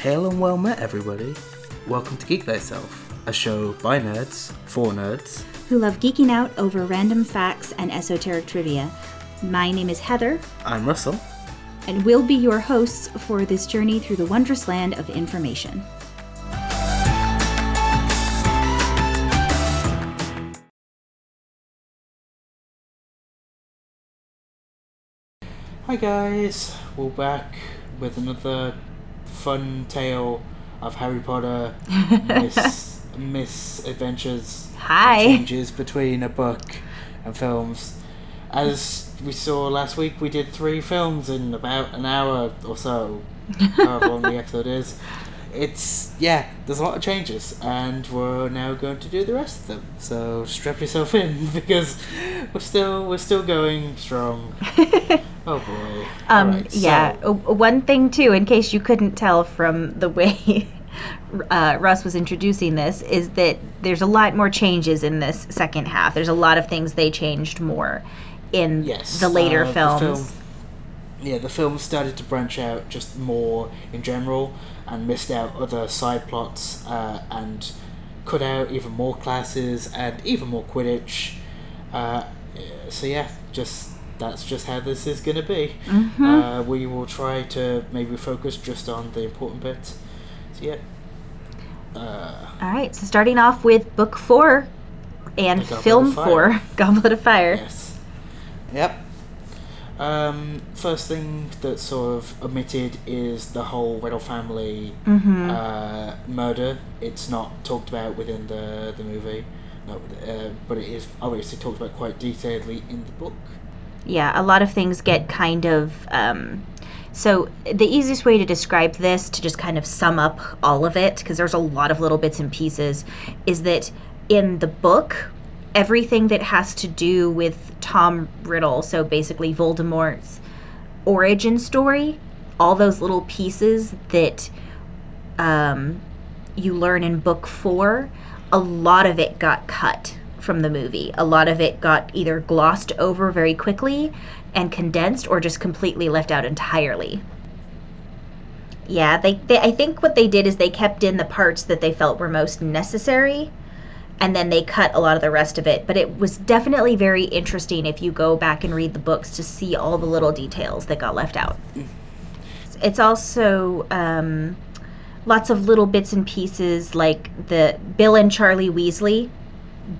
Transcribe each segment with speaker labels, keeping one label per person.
Speaker 1: Hail and well met, everybody. Welcome to Geek Thyself, a show by nerds, for nerds.
Speaker 2: who love geeking out over random facts and esoteric trivia. My name is Heather,
Speaker 1: I'm Russell.
Speaker 2: and we'll be your hosts for this journey through the wondrous land of information.
Speaker 1: Hi guys, we're back with another fun tale of Harry Potter mis- misadventures,
Speaker 2: Hi.
Speaker 1: changes between a book and films. As we saw last week, we did three films in about an hour or so, however long the episode is. It's yeah, there's a lot of changes, and we're now going to do the rest of them. So strap yourself in because we're still we're still going strong. Oh boy.
Speaker 2: Um,
Speaker 1: Alright,
Speaker 2: yeah,
Speaker 1: so-
Speaker 2: one thing too, in case you couldn't tell from the way uh, Russ was introducing this, is that there's a lot more changes in this second half. There's a lot of things they changed more in
Speaker 1: yes.
Speaker 2: the later
Speaker 1: uh, the
Speaker 2: films.
Speaker 1: film- yeah, the film started to branch out just more in general and missed out other side plots uh, and cut out even more classes and even more Quidditch. Uh, so yeah, just that's just how this is going to be.
Speaker 2: Mm-hmm.
Speaker 1: Uh, we will try to maybe focus just on the important bits. So yeah. Uh,
Speaker 2: All right, so starting off with book four and film four, Goblet of Fire.
Speaker 1: Yes. Yep. Um, first thing that's sort of omitted is the whole Riddle family
Speaker 2: Mm-hmm.
Speaker 1: uh, murder. It's not talked about within the the movie, no, uh, but it is obviously talked about quite detailedly in the book.
Speaker 2: Yeah, a lot of things get kind of. Um, so, the easiest way to describe this, to just kind of sum up all of it, because there's a lot of little bits and pieces, is that in the book, everything that has to do with Tom Riddle, so basically Voldemort's origin story, all those little pieces that um, you learn in book four, a lot of it got cut from the movie. A lot of it got either glossed over very quickly and condensed or just completely left out entirely. Yeah, they, they I think what they did is they kept in the parts that they felt were most necessary and then they cut a lot of the rest of it. But it was definitely very interesting if you go back and read the books to see all the little details that got left out. It's also um, lots of little bits and pieces like the Bill and Charlie Weasley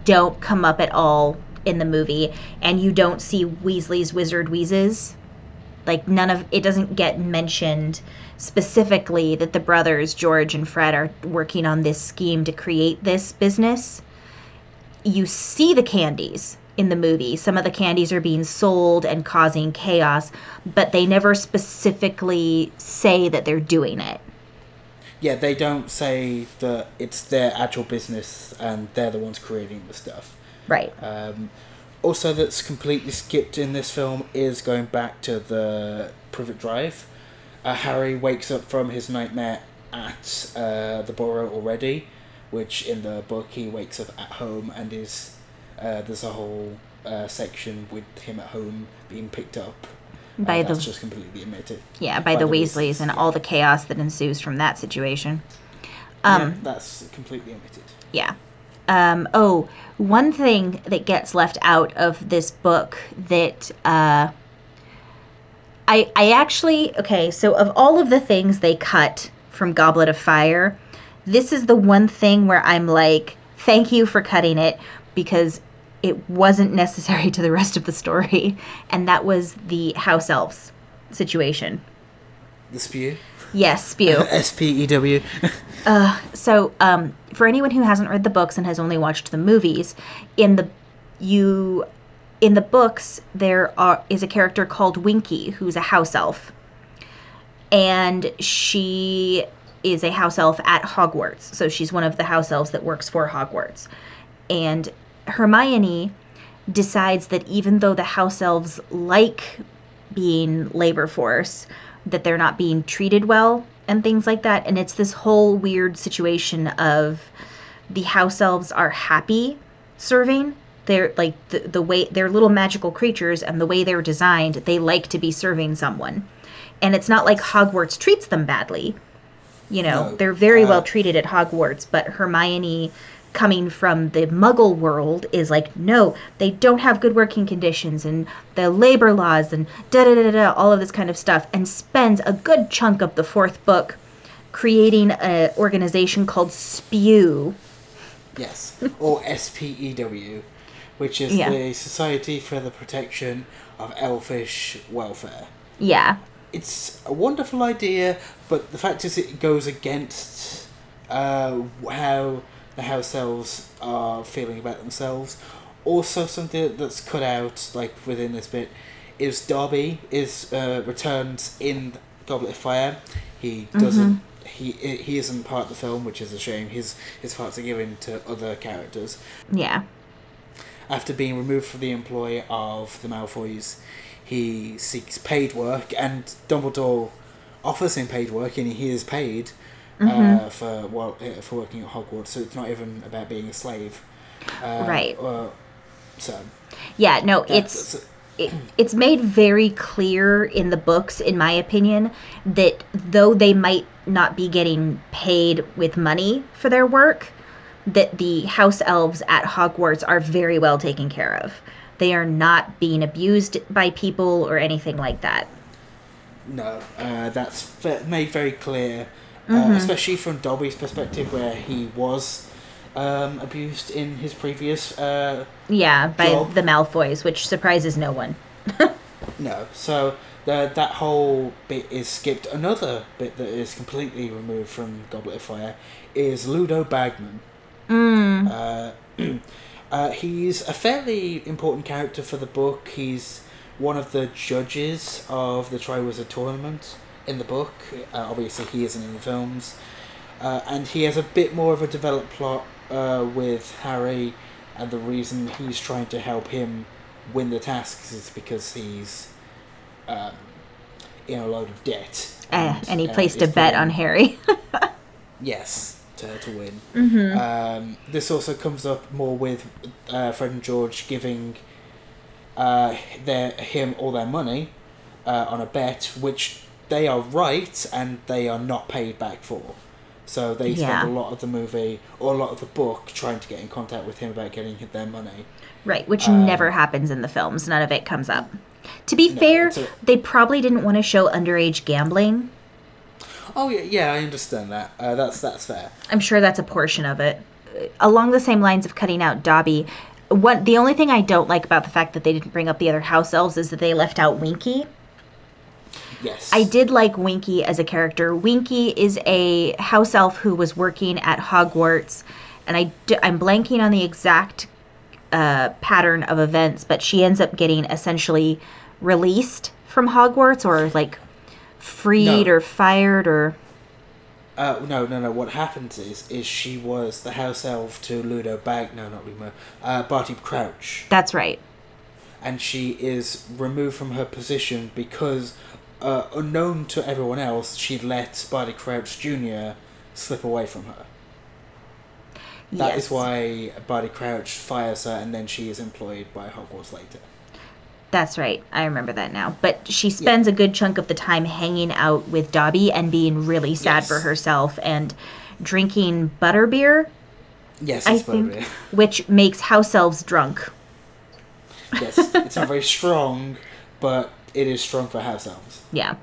Speaker 2: don't come up at all in the movie, and you don't see Weasley's wizard wheezes. Like none of it doesn't get mentioned specifically that the brothers George and Fred are working on this scheme to create this business. You see the candies in the movie. Some of the candies are being sold and causing chaos, but they never specifically say that they're doing it.
Speaker 1: Yeah, they don't say that it's their actual business and they're the ones creating the stuff.
Speaker 2: Right.
Speaker 1: Um, also, that's completely skipped in this film is going back to the Privet Drive. Uh, Harry wakes up from his nightmare at uh, the Burrow already, which in the book he wakes up at home and is uh, there's a whole uh, section with him at home being picked up.
Speaker 2: By
Speaker 1: that's
Speaker 2: the-
Speaker 1: just completely omitted.
Speaker 2: Yeah, by,
Speaker 1: by
Speaker 2: the,
Speaker 1: the
Speaker 2: Weasleys,
Speaker 1: Weasleys,
Speaker 2: and
Speaker 1: yeah.
Speaker 2: all the chaos that ensues from that situation. Um,
Speaker 1: yeah, that's completely omitted.
Speaker 2: Yeah. Um, oh, one thing that gets left out of this book that uh, I I actually okay. So of all of the things they cut from Goblet of Fire, this is the one thing where I'm like, thank you for cutting it because it wasn't necessary to the rest of the story, and that was the house elves situation.
Speaker 1: The spew.
Speaker 2: Yes, spew.
Speaker 1: S P E W.
Speaker 2: Uh, so, um, for anyone who hasn't read the books and has only watched the movies, in the you in the books there are is a character called Winky who's a house elf, and she is a house elf at Hogwarts. So she's one of the house elves that works for Hogwarts, and Hermione decides that even though the house elves like being labor force that they're not being treated well and things like that. And it's this whole weird situation of the house elves are happy serving. They're like the, the way they're little magical creatures and the way they're designed they like to be serving someone. And it's not like hogwarts treats them badly. You know,
Speaker 1: No,
Speaker 2: they're very
Speaker 1: uh,
Speaker 2: well treated at Hogwarts, but Hermione coming from the muggle world is like no they don't have good working conditions and the labor laws and da da da da all of this kind of stuff and spends a good chunk of the fourth book creating an organization called spew
Speaker 1: Yes, or SPEW, which is
Speaker 2: Yeah.
Speaker 1: the Society for the Protection of Elfish Welfare.
Speaker 2: yeah
Speaker 1: It's a wonderful idea, but the fact is, it goes against uh, how the house elves are feeling about themselves. Also, something that's cut out, like within this bit, is Dobby is uh, returns in Goblet of Fire. He doesn't. He he isn't part of the film, which is a shame. His his parts are given to other characters.
Speaker 2: yeah
Speaker 1: After being removed from the employ of the Malfoys, he seeks paid work, and Dumbledore offers him paid work, and he is paid uh, for well uh, for working at Hogwarts. So it's not even about being a slave, uh,
Speaker 2: Right.
Speaker 1: Uh, so
Speaker 2: yeah no
Speaker 1: that's,
Speaker 2: it's it, it's made very clear in the books, in my opinion, that though they might not be getting paid with money for their work, that the house elves at Hogwarts are very well taken care of. They are not being abused by people or anything like that.
Speaker 1: no, uh, that's made very clear,
Speaker 2: Mm-hmm.
Speaker 1: uh, especially from Dobby's perspective, where he was um, abused in his previous uh,
Speaker 2: Yeah, by
Speaker 1: Job.
Speaker 2: the Malfoys, which surprises no one.
Speaker 1: No, so the, that whole bit is skipped. Another bit that is completely removed from Goblet of Fire is Ludo Bagman.
Speaker 2: Mm.
Speaker 1: Uh, uh, he's a fairly important character for the book. He's one of the judges of the Triwizard Tournament in the book. Uh, obviously, he isn't in the films. Uh, and he has a bit more of a developed plot uh, with Harry, and the reason he's trying to help him win the tasks is because he's um, in a load of debt.
Speaker 2: Eh, and he
Speaker 1: uh,
Speaker 2: placed a bet on Harry.
Speaker 1: Yes, to, to win.
Speaker 2: mm-hmm.
Speaker 1: Um, this also comes up more with uh, Fred and George giving uh, their him all their money uh, on a bet, which they are right and they are not paid back for. So they
Speaker 2: Yeah.
Speaker 1: spend a lot of the movie or a lot of the book trying to get in contact with him about getting their money.
Speaker 2: Right, which
Speaker 1: Um,
Speaker 2: never happens in the films. None of it comes up. To be
Speaker 1: No,
Speaker 2: fair,
Speaker 1: a-
Speaker 2: they probably didn't want to show underage gambling.
Speaker 1: Oh yeah, yeah, I understand that. Uh, that's that's fair.
Speaker 2: I'm sure that's a portion of it. Uh, Along the same lines of cutting out Dobby, what the only thing I don't like about the fact that they didn't bring up the other house elves is that they left out Winky.
Speaker 1: Yes,
Speaker 2: I did like Winky as a character. Winky is a house elf who was working at Hogwarts, and I d- I'm blanking on the exact uh, pattern of events, but she ends up getting essentially released from Hogwarts or like freed
Speaker 1: No.
Speaker 2: or fired or
Speaker 1: Uh, no, no, no. What happens is, is she was the house elf to Ludo Bag. No, not Ludo. Uh, Barty Crouch,
Speaker 2: that's right.
Speaker 1: and she is removed from her position because, uh, unknown to everyone else, she let Barty Crouch Junior slip away from her. That is
Speaker 2: Yes.
Speaker 1: why Barty Crouch fires her, and then she is employed by Hogwarts later.
Speaker 2: That's right. I remember that now. But she spends a good chunk of the time hanging out with Dobby and being really sad
Speaker 1: Yes.
Speaker 2: for herself and drinking butterbeer,
Speaker 1: Yes,
Speaker 2: I
Speaker 1: it's
Speaker 2: think,
Speaker 1: Butterbeer.
Speaker 2: which makes house elves drunk.
Speaker 1: yes, it's not very strong, but it is strong for house elves.
Speaker 2: Yeah.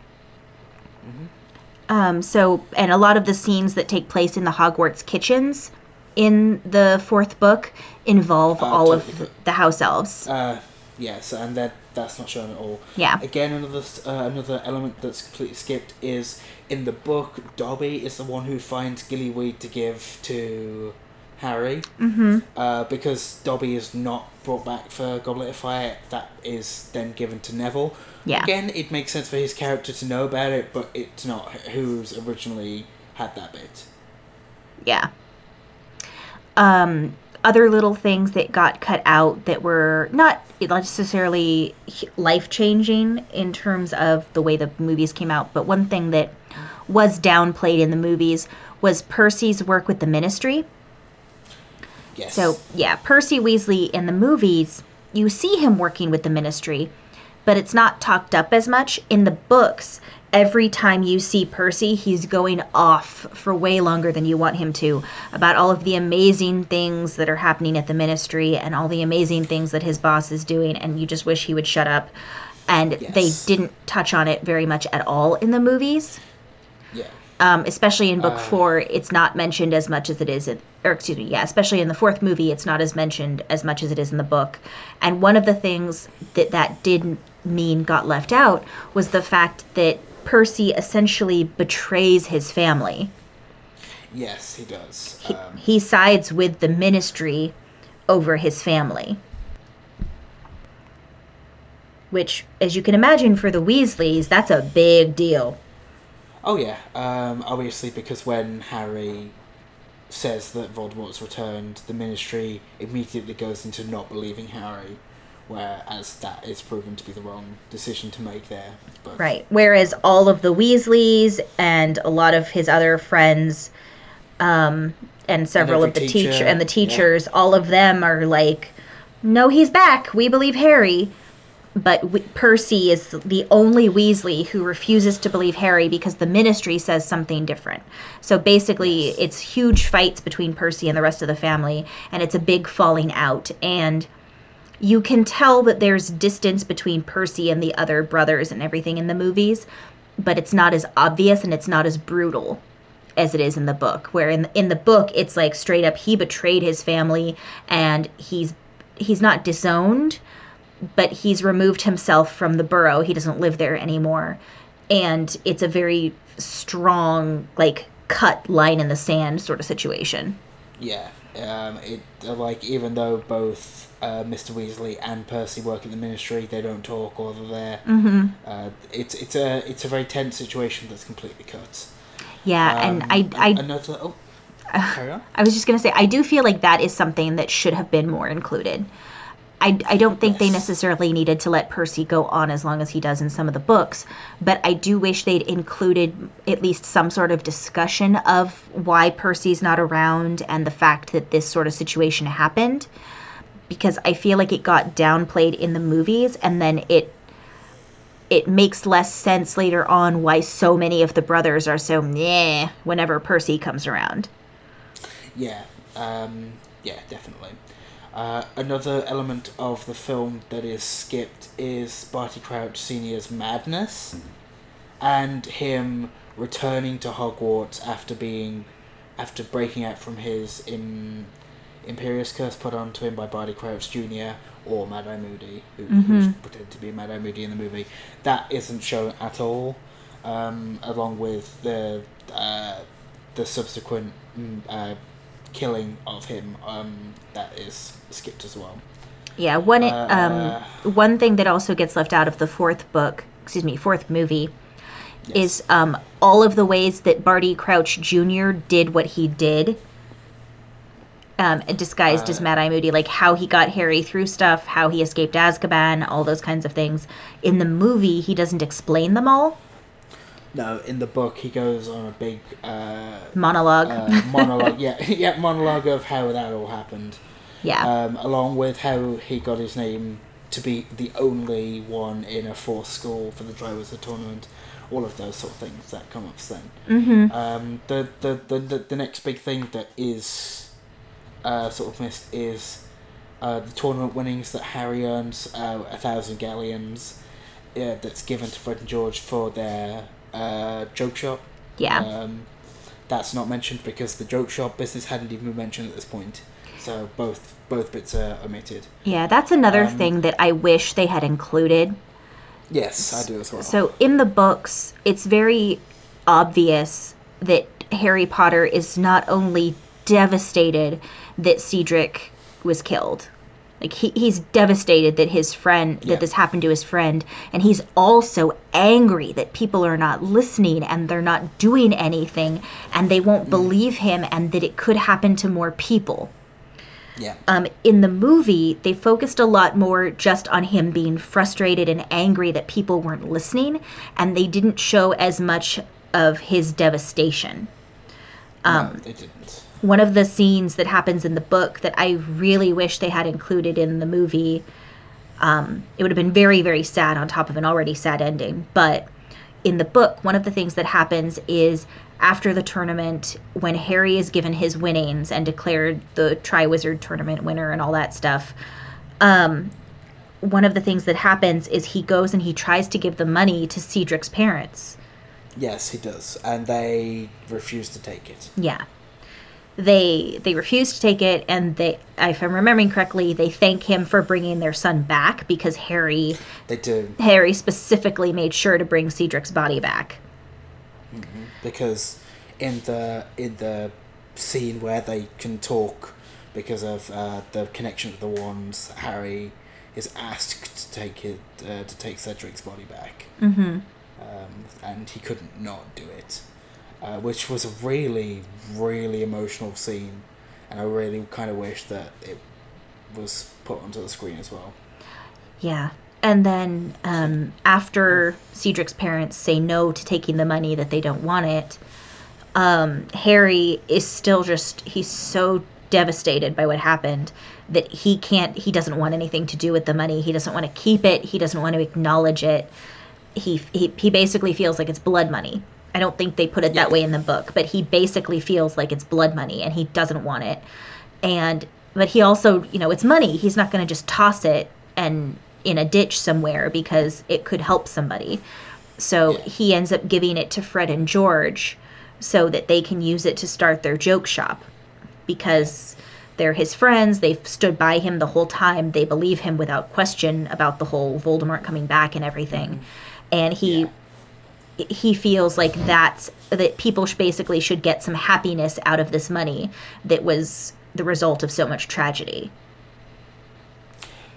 Speaker 2: Um, so, and a lot of the scenes that take place in the Hogwarts kitchens in the fourth book involve
Speaker 1: Uh,
Speaker 2: all of
Speaker 1: totally.
Speaker 2: the house elves.
Speaker 1: Uh, yes, and that that's not shown at all.
Speaker 2: Yeah.
Speaker 1: Again, another uh, another element that's completely skipped is in the book. Dobby is the one who finds gillyweed to give to Harry.
Speaker 2: Mm-hmm.
Speaker 1: Uh, because Dobby is not brought back for Goblet of Fire, that is then given to Neville.
Speaker 2: Yeah.
Speaker 1: Again, it makes sense for his character to know about it, but it's not who's originally had that bit.
Speaker 2: Yeah. Um, other little things that got cut out that were not necessarily life changing in terms of the way the movies came out, but one thing that was downplayed in the movies was Percy's work with the ministry.
Speaker 1: Yes.
Speaker 2: So, yeah, Percy Weasley in the movies, you see him working with the ministry, but it's not talked up as much in the books. Every time you see Percy, he's going off for way longer than you want him to about all of the amazing things that are happening at the ministry and all the amazing things that his boss is doing, and you just wish he would shut up. And
Speaker 1: Yes.
Speaker 2: they didn't touch on it very much at all in the movies. Um, especially in book
Speaker 1: Uh.
Speaker 2: four, it's not mentioned as much as it is in, or excuse me, yeah, especially in the fourth movie, it's not as mentioned as much as it is in the book. And one of the things that that didn't mean got left out was the fact that Percy essentially betrays his family.
Speaker 1: Yes, he does.
Speaker 2: He,
Speaker 1: Um,
Speaker 2: he sides with the ministry over his family. Which, as you can imagine, for the Weasleys, that's a big deal.
Speaker 1: Oh yeah. Um, obviously, because when Harry says that Voldemort's returned, the Ministry immediately goes into not believing Harry, whereas that is proven to be the wrong decision to make there. But
Speaker 2: Right. Whereas all of the Weasleys and a lot of his other friends, um, and several
Speaker 1: every
Speaker 2: of the
Speaker 1: teacher,
Speaker 2: teacher and the
Speaker 1: yeah.
Speaker 2: teachers, all of them are like, "No, he's back. We believe Harry." But w- Percy is the only Weasley who refuses to believe Harry because the Ministry says something different. So basically, it's huge fights between Percy and the rest of the family, and it's a big falling out. And you can tell that there's distance between Percy and the other brothers and everything in the movies, but it's not as obvious and it's not as brutal as it is in the book. Where in in the book it's like straight up he betrayed his family and he's he's not disowned, but he's removed himself from the burrow. He doesn't live there anymore. And it's a very strong like cut line in the sand sort of situation.
Speaker 1: Yeah, um, it uh, like even though both uh, Mr. Weasley and Percy work in the Ministry, they don't talk or they're there.
Speaker 2: Mhm.
Speaker 1: Uh, it's it's a it's a very tense situation that's completely cut.
Speaker 2: Yeah, and
Speaker 1: Um,
Speaker 2: I I
Speaker 1: another oh.
Speaker 2: I was just going to say, I do feel like that is something that should have been more included. I, I don't think they necessarily needed to let Percy go on as long as he does in some of the books, but I do wish they'd included at least some sort of discussion of why Percy's not around and the fact that this sort of situation happened. Because I feel like it got downplayed in the movies and then it it makes less sense later on why so many of the brothers are so meh whenever Percy comes around.
Speaker 1: Yeah, um, yeah, definitely. Uh, another element of the film that is skipped is Barty Crouch Senior's madness, and him returning to Hogwarts after being, after breaking out from his in, Imperius curse put onto him by Barty Crouch Jr. or Mad Eye Moody, who, who's pretended to be Mad Eye Moody in the movie. That isn't shown at all, um, along with the uh, the subsequent mm, uh, killing of him um, that is skipped as well.
Speaker 2: Yeah, one
Speaker 1: Uh,
Speaker 2: um one thing that also gets left out of the fourth book, excuse me, fourth movie, is um all of the ways that Barty Crouch Jr. did what he did. Um, disguised as
Speaker 1: Uh,
Speaker 2: Mad Eye Moody, like how he got Harry through stuff, how he escaped Azkaban, all those kinds of things. In the movie, he doesn't explain them all.
Speaker 1: No, in the book he goes on a big uh,
Speaker 2: Monologue.
Speaker 1: uh, monologue. yeah, yeah, monologue of how that all happened.
Speaker 2: yeah.
Speaker 1: um, along with how he got his name to be the only one in a fourth school for the Triwizard tournament. All of those sort of things that come up then.
Speaker 2: mm-hmm.
Speaker 1: Um, the, the, the, the, the next big thing that is uh, sort of missed is uh, the tournament winnings that Harry earns, uh, a thousand galleons, uh, that's given to Fred and George for their uh, joke shop.
Speaker 2: Yeah.
Speaker 1: Um, that's not mentioned because the joke shop business hadn't even been mentioned at this point. So both both bits are omitted.
Speaker 2: yeah, that's another
Speaker 1: um,
Speaker 2: thing that I wish they had included.
Speaker 1: Yes, I do as well.
Speaker 2: So in the books, it's very obvious that Harry Potter is not only devastated that Cedric was killed. Like he, he's devastated that his friend
Speaker 1: Yeah.
Speaker 2: that this happened to his friend and he's also angry that people are not listening and they're not doing anything and they won't believe him and that it could happen to more people
Speaker 1: yeah,
Speaker 2: um, in the movie, they focused a lot more just on him being frustrated and angry that people weren't listening, and they didn't show as much of his devastation. Um,
Speaker 1: no, they didn't.
Speaker 2: One of the scenes that happens in the book that I really wish they had included in the movie Um, it would have been very, very sad on top of an already sad ending. But in the book, one of the things that happens is after the tournament, when Harry is given his winnings and declared the Triwizard tournament winner and all that stuff, um, one of the things that happens is he goes and he tries to give the money to Cedric's parents.
Speaker 1: Yes, he does, and they refuse to take it.
Speaker 2: Yeah. They they refuse to take it, and they, if I'm remembering correctly, they thank him for bringing their son back because Harry
Speaker 1: They do
Speaker 2: Harry specifically made sure to bring Cedric's body back.
Speaker 1: because in the in the scene where they can talk because of uh, the connection with the wands, Harry is asked to take it uh, to take Cedric's body back,
Speaker 2: Mm-hmm.
Speaker 1: um, and he couldn't not do it, uh, which was a really really emotional scene, and I really kind of wish that it was put onto the screen as well.
Speaker 2: Yeah. And then um, after Cedric's parents say no to taking the money, that they don't want it, um, Harry is still just, he's so devastated by what happened that he can't, he doesn't want anything to do with the money. He doesn't want to keep it. He doesn't want to acknowledge it. He, he, he basically feels like it's blood money. I don't think they put it that way in the book, but he basically feels like it's blood money and he doesn't want it. And, but he also, you know, it's money. He's not going to just toss it and in a ditch somewhere because it could help somebody. So
Speaker 1: Yeah.
Speaker 2: he ends up giving it to Fred and George so that they can use it to start their joke shop because they're his friends. They've stood by him the whole time. They believe him without question about the whole Voldemort coming back and everything. Mm-hmm. And he he feels like that's that people sh- basically should get some happiness out of this money that was the result of so much tragedy.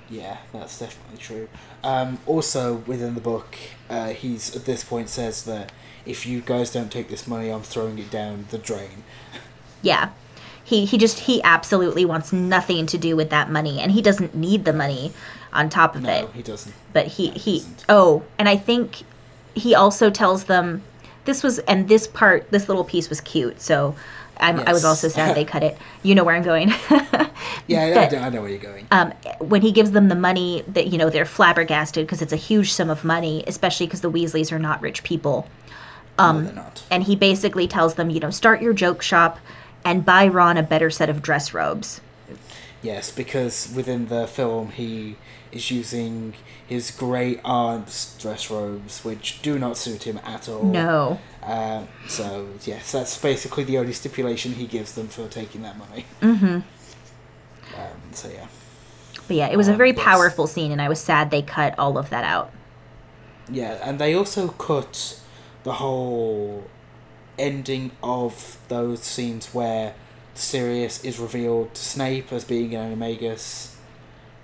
Speaker 1: Yeah, that's definitely true. Um, also, within the book, uh, he's at this point says that if you guys don't take this money, I'm throwing it down the drain.
Speaker 2: Yeah. He he just he absolutely wants nothing to do with that money and he doesn't need the money on top of it.
Speaker 1: No,
Speaker 2: it.
Speaker 1: he doesn't.
Speaker 2: But he
Speaker 1: No, he
Speaker 2: he oh, and I think he also tells them this was and this part this little piece was cute. So I'm, I was also sad they cut it. You know where I'm going.
Speaker 1: Yeah, I,
Speaker 2: But-
Speaker 1: I, know where you're going.
Speaker 2: um, when he gives them the money that you know they're flabbergasted because it's a huge sum of money especially because the weasleys are not rich people
Speaker 1: no, they're not.
Speaker 2: and he basically tells them you know start your joke shop and buy ron a better set of dress robes
Speaker 1: Yes, because within the film, he is using his great aunt's dress robes, which do not suit him at all.
Speaker 2: no
Speaker 1: Um, so yes, that's basically the only stipulation he gives them for taking that money.
Speaker 2: mm-hmm
Speaker 1: Um, so yeah.
Speaker 2: but yeah it was a
Speaker 1: Um,
Speaker 2: very
Speaker 1: yes.
Speaker 2: powerful scene and i was sad they cut all of that out
Speaker 1: Yeah, and they also cut the whole ending of those scenes where Sirius is revealed to Snape as being an Animagus,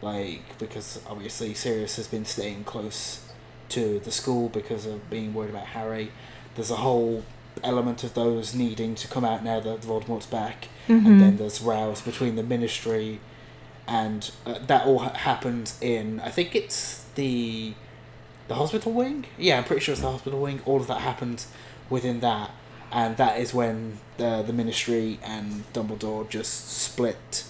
Speaker 1: like because obviously Sirius has been staying close to the school because of being worried about Harry. There's a whole element of those needing to come out now that Voldemort's back,
Speaker 2: Mhm.
Speaker 1: and then there's rows between the Ministry, and uh, that all ha- happens in I think it's the the hospital wing. Yeah, I'm pretty sure it's the hospital wing. All of that happens within that, and that is when the the Ministry and Dumbledore just split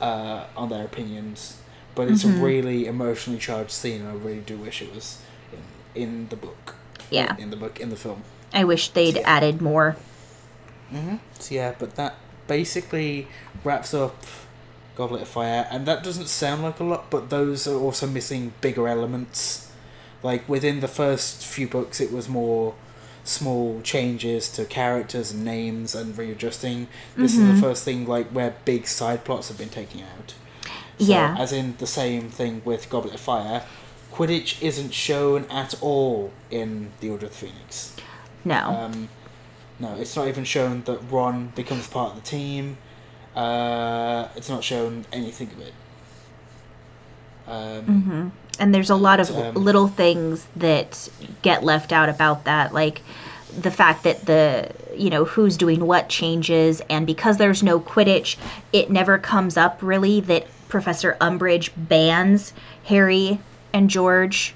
Speaker 1: uh, on their opinions. But it's
Speaker 2: Mhm.
Speaker 1: a really emotionally charged scene, and I really do wish it was in, in the book.
Speaker 2: Yeah.
Speaker 1: in the book, in the film.
Speaker 2: i wish they'd
Speaker 1: Yeah.
Speaker 2: added more
Speaker 1: Mm-hmm. So yeah, but that basically wraps up Goblet of Fire, and that doesn't sound like a lot, but those are also missing bigger elements. Like within the first few books, it was more small changes to characters and names and readjusting. This is
Speaker 2: Mhm.
Speaker 1: the first thing like where big side plots have been taken out. So,
Speaker 2: Yeah.
Speaker 1: As in the same thing with Goblet of Fire, Quidditch isn't shown at all in the Order of the Phoenix.
Speaker 2: no
Speaker 1: Um, no, it's not even shown that Ron becomes part of the team. Uh, it's not shown anything of it. Um,
Speaker 2: hmm And there's a lot of
Speaker 1: Um,
Speaker 2: little things that get left out about that, like the fact that the you know who's doing what changes, and because there's no Quidditch, it never comes up really that Professor Umbridge bans Harry and George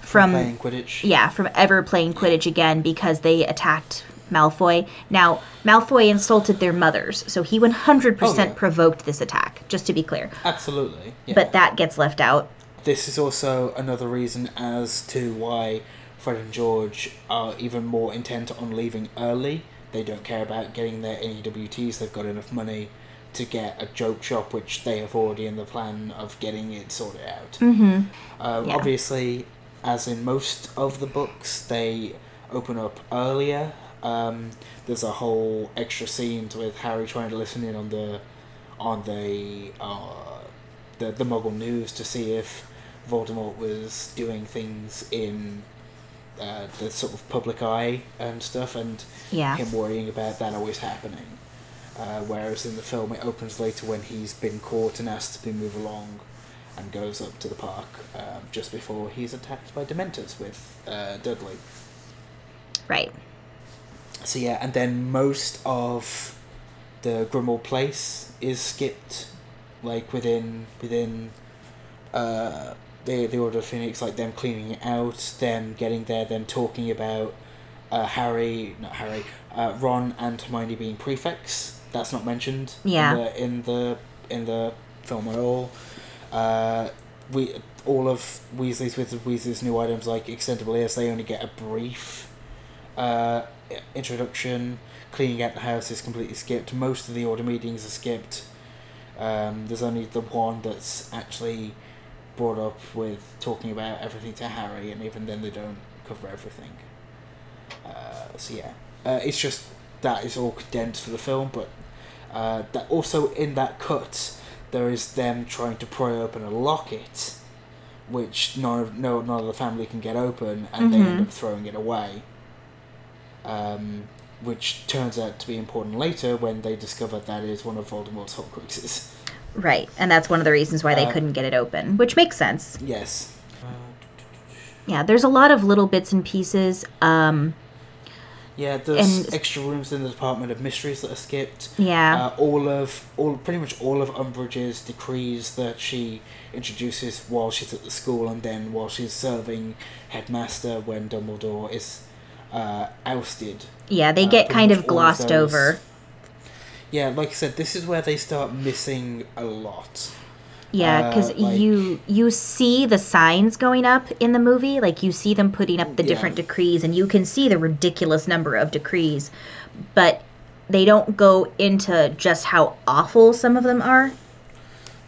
Speaker 2: from
Speaker 1: playing Quidditch.
Speaker 2: yeah from ever playing Quidditch again because they attacked Malfoy. Now Malfoy insulted their mothers, so he 100%
Speaker 1: Oh, yeah.
Speaker 2: provoked this attack. Just to be clear,
Speaker 1: Absolutely. Yeah.
Speaker 2: but that gets left out
Speaker 1: this is also another reason as to why Fred and George are even more intent on leaving early. They don't care about getting their NEWTs. They've got enough money to get a joke shop, which they have already in the plan of getting it sorted out.
Speaker 2: Mm-hmm.
Speaker 1: Uh,
Speaker 2: Yeah.
Speaker 1: Obviously, as in most of the books, they open up earlier. Um, there's a whole extra scenes with Harry trying to listen in on the on the uh, the the Muggle news to see if Voldemort was doing things in uh, the sort of public eye and stuff, and
Speaker 2: Yeah.
Speaker 1: him worrying about that always happening. Uh, whereas in the film, it opens later when he's been caught and asked to move along, and goes up to the park um, just before he's attacked by Dementors with uh, Dudley.
Speaker 2: Right.
Speaker 1: So yeah, and then most of the Grimmauld Place is skipped, like within within uh, the the Order of Phoenix, like them cleaning it out, them getting there, them talking about uh, Harry, not Harry, uh, Ron and Hermione being prefects. That's not mentioned.
Speaker 2: Yeah.
Speaker 1: In the in the, in the film at all. Uh, we all of Weasley's with Weasley's new items like extendable ears. They only get a brief uh, introduction. Cleaning out the house is completely skipped. Most of the order meetings are skipped. Um, there's only the one that's actually brought up with talking about everything to Harry, and even then they don't cover everything. Uh, so yeah, uh, it's just that is all condensed for the film, but uh, that also in that cut there is them trying to pry open a locket, which none of no none of the family can get open, and they end
Speaker 2: Mhm.
Speaker 1: up throwing it away. Um, which turns out to be important later when they discover that is one of Voldemort's Horcruxes.
Speaker 2: Right. And that's one of the reasons why they
Speaker 1: Uh,
Speaker 2: couldn't get it open, which makes sense.
Speaker 1: Yes.
Speaker 2: Yeah, there's a lot of little bits and pieces. Um,
Speaker 1: Yeah, there's
Speaker 2: And-
Speaker 1: extra rooms in the Department of Mysteries that are skipped.
Speaker 2: yeah.
Speaker 1: Uh, all of all pretty much all of Umbridge's decrees that she introduces while she's at the school and then while she's serving headmaster when Dumbledore is uh, ousted.
Speaker 2: yeah, they
Speaker 1: uh,
Speaker 2: get
Speaker 1: pretty
Speaker 2: kind of
Speaker 1: all of
Speaker 2: glossed over.
Speaker 1: Yeah, like I said, this is where they start missing a lot.
Speaker 2: Yeah, because
Speaker 1: uh, like-
Speaker 2: you you see the signs going up in the movie, like you see them putting up the
Speaker 1: Yeah.
Speaker 2: different decrees, and you can see the ridiculous number of decrees, but they don't go into just how awful some of them are.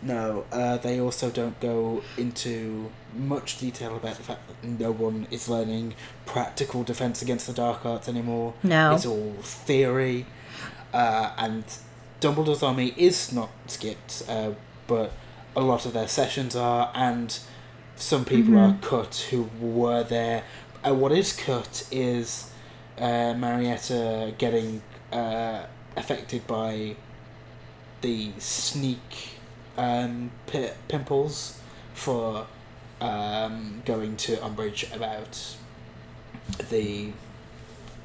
Speaker 1: No, uh, they also don't go into much detail about the fact that no one is learning practical defense against the dark arts anymore.
Speaker 2: No.
Speaker 1: It's all theory. Uh, and Dumbledore's army is not skipped, uh, but a lot of their sessions are, and some people are cut who were there. Uh, what is cut is uh, Marietta getting uh, affected by the sneak um, pi- pimples for um, going to Umbridge about the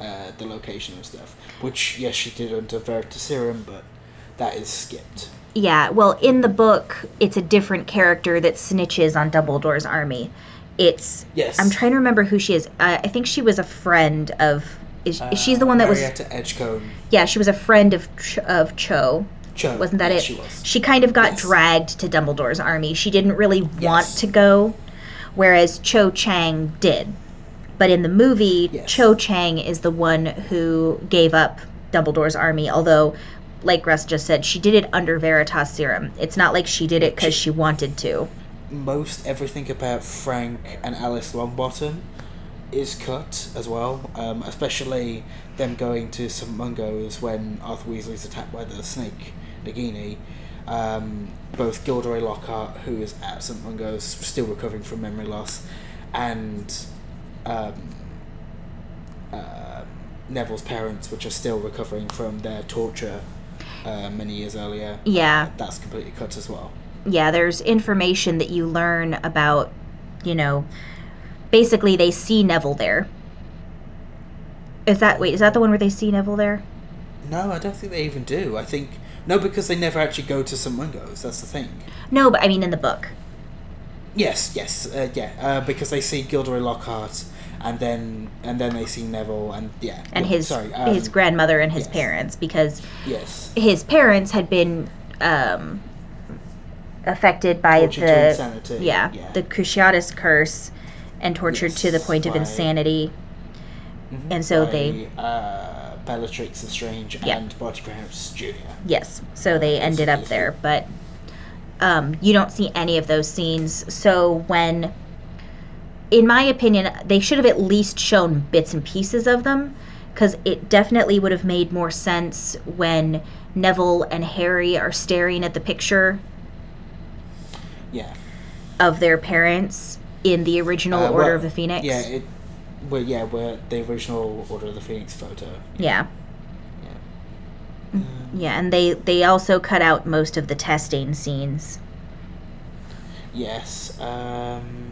Speaker 1: uh, the location and stuff. Which yes, she did under Veritaserum, but that is skipped.
Speaker 2: Yeah, well, in the book, it's a different character that snitches on Dumbledore's army. It's
Speaker 1: Yes.
Speaker 2: I'm trying to remember who she is. Uh, I think she was a friend of. Is, is she's the one that was?
Speaker 1: Marietta Edgecombe.
Speaker 2: Yeah, she was a friend of Ch- of Cho.
Speaker 1: Cho.
Speaker 2: Wasn't that
Speaker 1: yes,
Speaker 2: it?
Speaker 1: She was.
Speaker 2: She kind of got
Speaker 1: Yes.
Speaker 2: dragged to Dumbledore's army. She didn't really want
Speaker 1: Yes.
Speaker 2: to go, whereas Cho Chang did. But in the movie,
Speaker 1: Yes.
Speaker 2: Cho Chang is the one who gave up Dumbledore's army. Although, like Russ just said, she did it under Veritaserum. It's not like she did it because she wanted to.
Speaker 1: most everything about Frank and Alice Longbottom is cut as well, um, especially them going to St Mungo's when Arthur Weasley's attacked by the snake Nagini. Um, both Gilderoy Lockhart, who is at St Mungo's, still recovering from memory loss, and um, uh, Neville's parents, which are still recovering from their torture uh, many years earlier.
Speaker 2: Yeah.
Speaker 1: That's completely cut as well.
Speaker 2: yeah, there's information that you learn about, you know, basically they see Neville there. Is that wait, is that the one where they see Neville there?
Speaker 1: No, I don't think they even do. I think no, because they never actually go to St Mungo's. That's the thing.
Speaker 2: No, but I mean in the book.
Speaker 1: Yes, yes, uh, yeah. Uh, because they see Gilderoy Lockhart, and then and then they see Neville, and yeah,
Speaker 2: And his
Speaker 1: sorry, um,
Speaker 2: his grandmother and his
Speaker 1: yes.
Speaker 2: parents because
Speaker 1: yes,
Speaker 2: his parents had been um affected by
Speaker 1: Tortured
Speaker 2: the
Speaker 1: insanity,
Speaker 2: yeah,
Speaker 1: yeah.
Speaker 2: the Cruciatus curse and tortured to the
Speaker 1: Yes,
Speaker 2: point of
Speaker 1: by-
Speaker 2: insanity.
Speaker 1: Mhm,
Speaker 2: and so
Speaker 1: by,
Speaker 2: they-
Speaker 1: uh, Bellatrix Lestrange
Speaker 2: Yeah.
Speaker 1: and Barty Crouch Jr.
Speaker 2: Yes, so they
Speaker 1: Uh,
Speaker 2: ended up there, but um, you don't see any of those scenes. So when, in my opinion, they should have at least shown bits and pieces of them, because it definitely would have made more sense when Neville and Harry are staring at the picture
Speaker 1: Yeah.
Speaker 2: of their parents in the original
Speaker 1: Uh,
Speaker 2: Order
Speaker 1: well,
Speaker 2: of the Phoenix.
Speaker 1: Yeah, it. Well, yeah, where the original Order of the Phoenix photo.
Speaker 2: yeah.
Speaker 1: Yeah.
Speaker 2: Yeah, and they they also cut out most of the testing scenes.
Speaker 1: Yes. Um,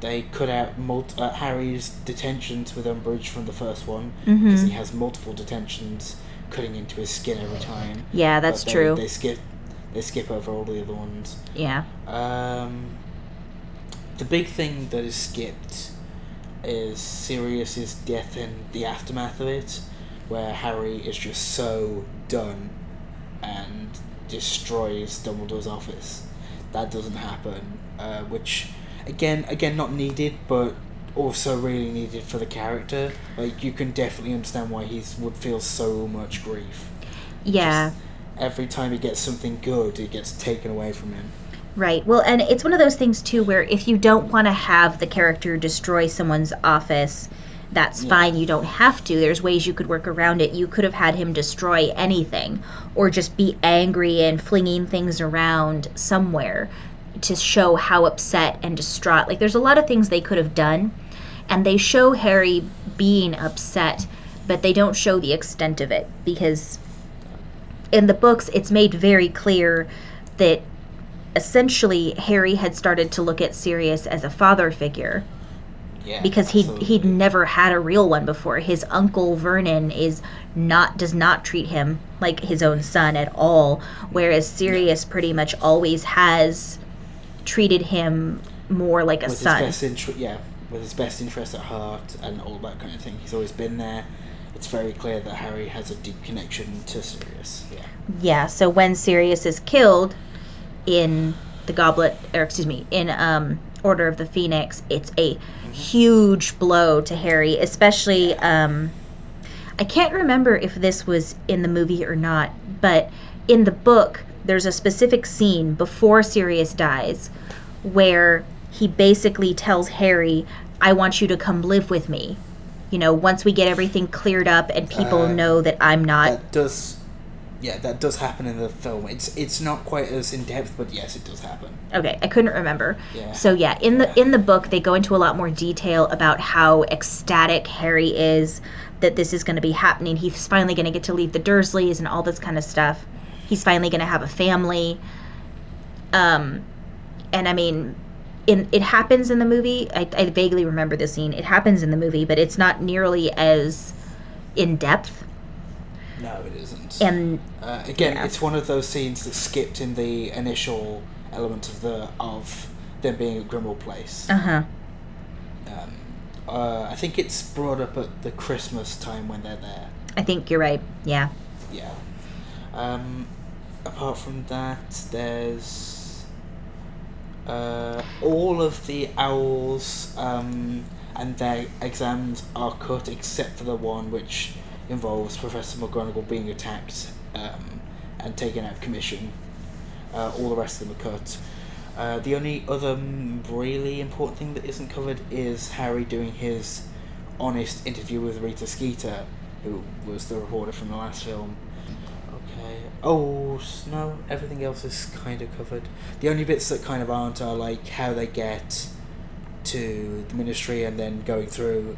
Speaker 1: they cut out mul- uh, Harry's detentions with Umbridge from the first one because
Speaker 2: Mhm.
Speaker 1: he has multiple detentions cutting into his skin every time.
Speaker 2: Yeah, that's
Speaker 1: they,
Speaker 2: true.
Speaker 1: They skip. They skip over all the other ones.
Speaker 2: yeah.
Speaker 1: Um, the big thing that is skipped is Sirius's death and the aftermath of it, where Harry is just so done and destroys Dumbledore's office. That doesn't happen, uh, which again, again, not needed, but also really needed for the character. Like you can definitely understand why he would feel so much grief.
Speaker 2: Yeah.
Speaker 1: Just every time he gets something good, it gets taken away from him.
Speaker 2: Right. Well, and it's one of those things too where if you don't want to have the character destroy someone's office, that's
Speaker 1: Yeah.
Speaker 2: fine. You don't have to. There's ways you could work around it. You could have had him destroy anything or just be angry and flinging things around somewhere to show how upset and distraught. Like there's a lot of things they could have done and they show Harry being upset, but they don't show the extent of it because in the books it's made very clear that essentially Harry had started to look at Sirius as a father figure
Speaker 1: Yeah,
Speaker 2: because he'd he'd never had a real one before. His uncle Vernon is not does not treat him like his own son at all, whereas Sirius pretty much always has treated him more like a
Speaker 1: with
Speaker 2: son.
Speaker 1: his best interest, yeah, with his best interest at heart and all that kind of thing. He's always been there. It's very clear that Harry has a deep connection to Sirius. Yeah,
Speaker 2: Yeah, so when Sirius is killed in the Goblet, or excuse me, in um, Order of the Phoenix, it's a huge blow to Harry, especially. Um, I can't remember if this was in the movie or not, but in the book, there's a specific scene before Sirius dies where he basically tells Harry, I want you to come live with me. You know, once we get everything cleared up and people
Speaker 1: Uh,
Speaker 2: know that I'm not
Speaker 1: that does. Yeah, that does happen in the film. It's it's not quite as in depth, but yes, it does happen.
Speaker 2: Okay, I couldn't remember.
Speaker 1: Yeah.
Speaker 2: So yeah, in the in the book they go into a lot more detail about how ecstatic Harry is that this is going to be happening. He's finally going to get to leave the Dursleys and all this kind of stuff. He's finally going to have a family. Um and I mean in it happens in the movie. I, I vaguely remember the scene. It happens in the movie, but it's not nearly as in depth.
Speaker 1: No, it isn't.
Speaker 2: And
Speaker 1: uh, again,
Speaker 2: yeah.
Speaker 1: it's one of those scenes that skipped in the initial element of the of them being at Grimmauld Place.
Speaker 2: uh huh.
Speaker 1: Um, uh, I think it's brought up at the Christmas time when they're there.
Speaker 2: I think you're right. Yeah.
Speaker 1: Yeah. Um, apart from that, there's uh, all of the owls um, and their exams are cut except for the one which involves Professor McGonagall being attacked um, and taken out of commission. Uh, all the rest of them are cut. Uh, the only other really important thing that isn't covered is Harry doing his honest interview with Rita Skeeter, who was the reporter from the last film. Oh no, everything else is kind of covered. The only bits that kind of aren't are like how they get to the Ministry and then going through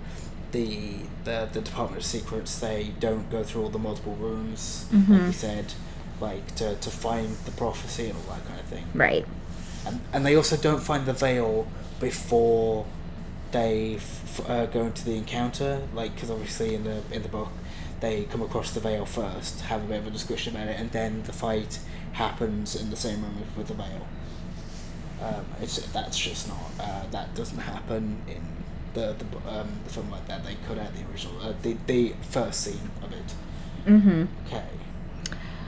Speaker 1: the the, the Department of Secrets. They don't go through all the multiple rooms, like
Speaker 2: Mhm.
Speaker 1: you said, like to to find the prophecy and all that kind of thing.
Speaker 2: Right.
Speaker 1: And, and they also don't find the veil before they f- uh, go into the encounter. Like, because obviously in the in the book, they come across the veil first, have a bit of a discussion about it, and then the fight happens in the same room with, with the veil. Um, it's that's just not uh, that doesn't happen in the the um, the film like that. They cut out the original uh, the the first scene of it.
Speaker 2: Mm-hmm.
Speaker 1: Okay.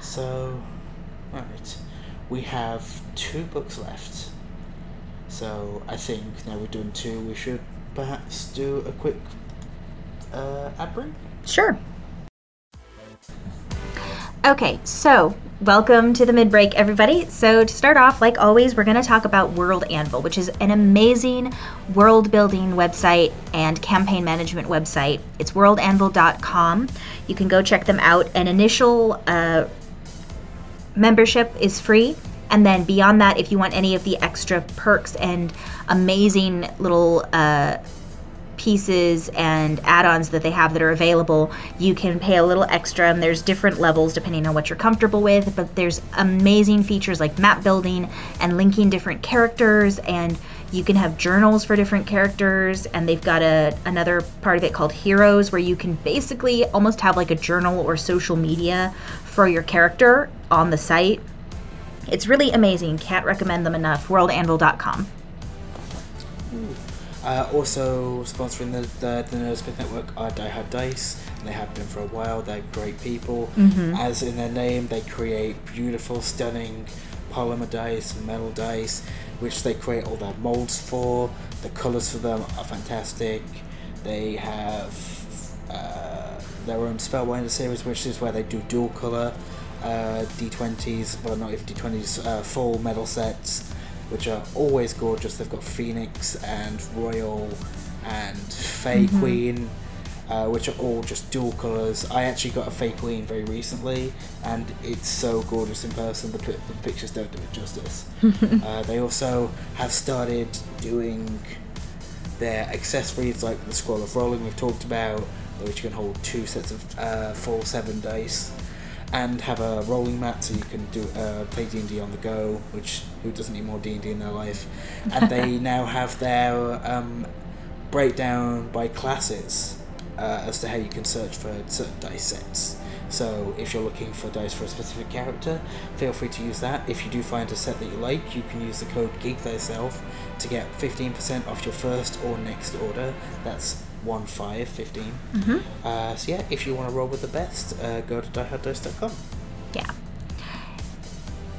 Speaker 1: So, right. we have two books left. So I think now we're doing two, we should perhaps do a quick uh, ad break.
Speaker 2: Sure. Okay, so welcome to the midbreak, everybody. So, to start off, like always, we're going to talk about World Anvil, which is an amazing world building website and campaign management website. It's worldanvil.com. You can go check them out. An initial uh, membership is free. And then beyond that, if you want any of the extra perks and amazing little uh, pieces and add-ons that they have that are available you can pay a little extra and there's different levels depending on what you're comfortable with but there's amazing features like map building and linking different characters and you can have journals for different characters and they've got a another part of it called heroes where you can basically almost have like a journal or social media for your character on the site. It's really amazing. Can't recommend them enough. Worldanvil.com
Speaker 1: Uh, also sponsoring the, the, the Nerdsmith Network are Die Hard Dice. They have been for a while. They're great people. As in their name, they create beautiful, stunning polymer dice and metal dice, which they create all their molds for. The colors for them are fantastic. They have uh, their own Spellbinder series, which is where they do dual color uh, D20s, well, not even D20s, uh, full metal sets which are always gorgeous. They've got Phoenix and Royal and Fey Queen, uh, which are all just dual colours. I actually got a Fey Queen very recently, and it's so gorgeous in person. The, pi- the pictures don't do it justice. uh, they also have started doing their accessories, like the Scroll of Rolling we've talked about, which can hold two sets of uh, full seven dice and have a rolling mat so you can do uh, play D and D on the go. Which who doesn't need more D and D in their life? And they now have their um, breakdown by classes uh, as to how you can search for certain dice sets. So if you're looking for dice for a specific character, feel free to use that. If you do find a set that you like, you can use the code Geek Thyself to get 15% off your first or next order. That's one five fifteen. Uh, so yeah, if you want to roll with the best, uh, go to dieharddice.com.
Speaker 2: Yeah.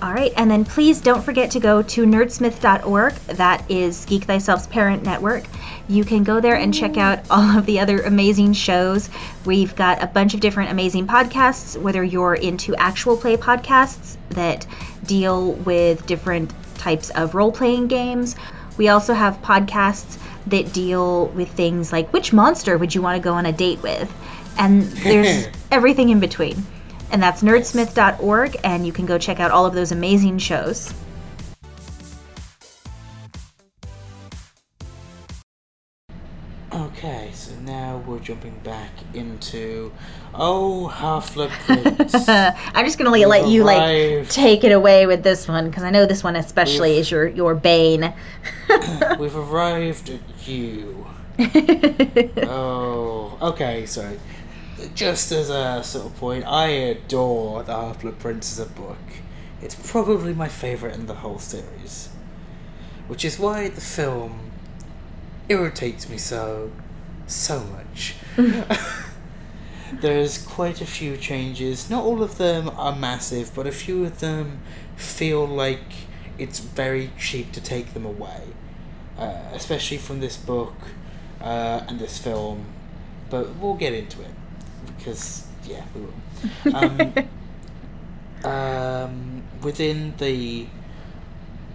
Speaker 2: All right, and then please don't forget to go to nerdsmith.org. That is Geek Thyself's parent network. You can go there and check out all of the other amazing shows. We've got a bunch of different amazing podcasts, whether you're into actual play podcasts that deal with different types of role playing games. We also have podcasts that deal with things like which monster would you want to go on a date with? And there's everything in between. And that's nerdsmith.org, and you can go check out all of those amazing shows.
Speaker 1: Okay, so now we're jumping back into oh Half-Blood Prince.
Speaker 2: I'm just gonna let you like take it away with this one because I know this one especially is your your bane.
Speaker 1: We've arrived at you. Oh, okay, so just as a sort of point, I adore The Half Blood Prince as a book. It's probably my favourite in the whole series. Which is why the film irritates me so, so much. There's quite a few changes. Not all of them are massive, but a few of them feel like it's very cheap to take them away. Uh, especially from this book uh, and this film. But we'll get into it. Because, yeah, we will. Um, um, within the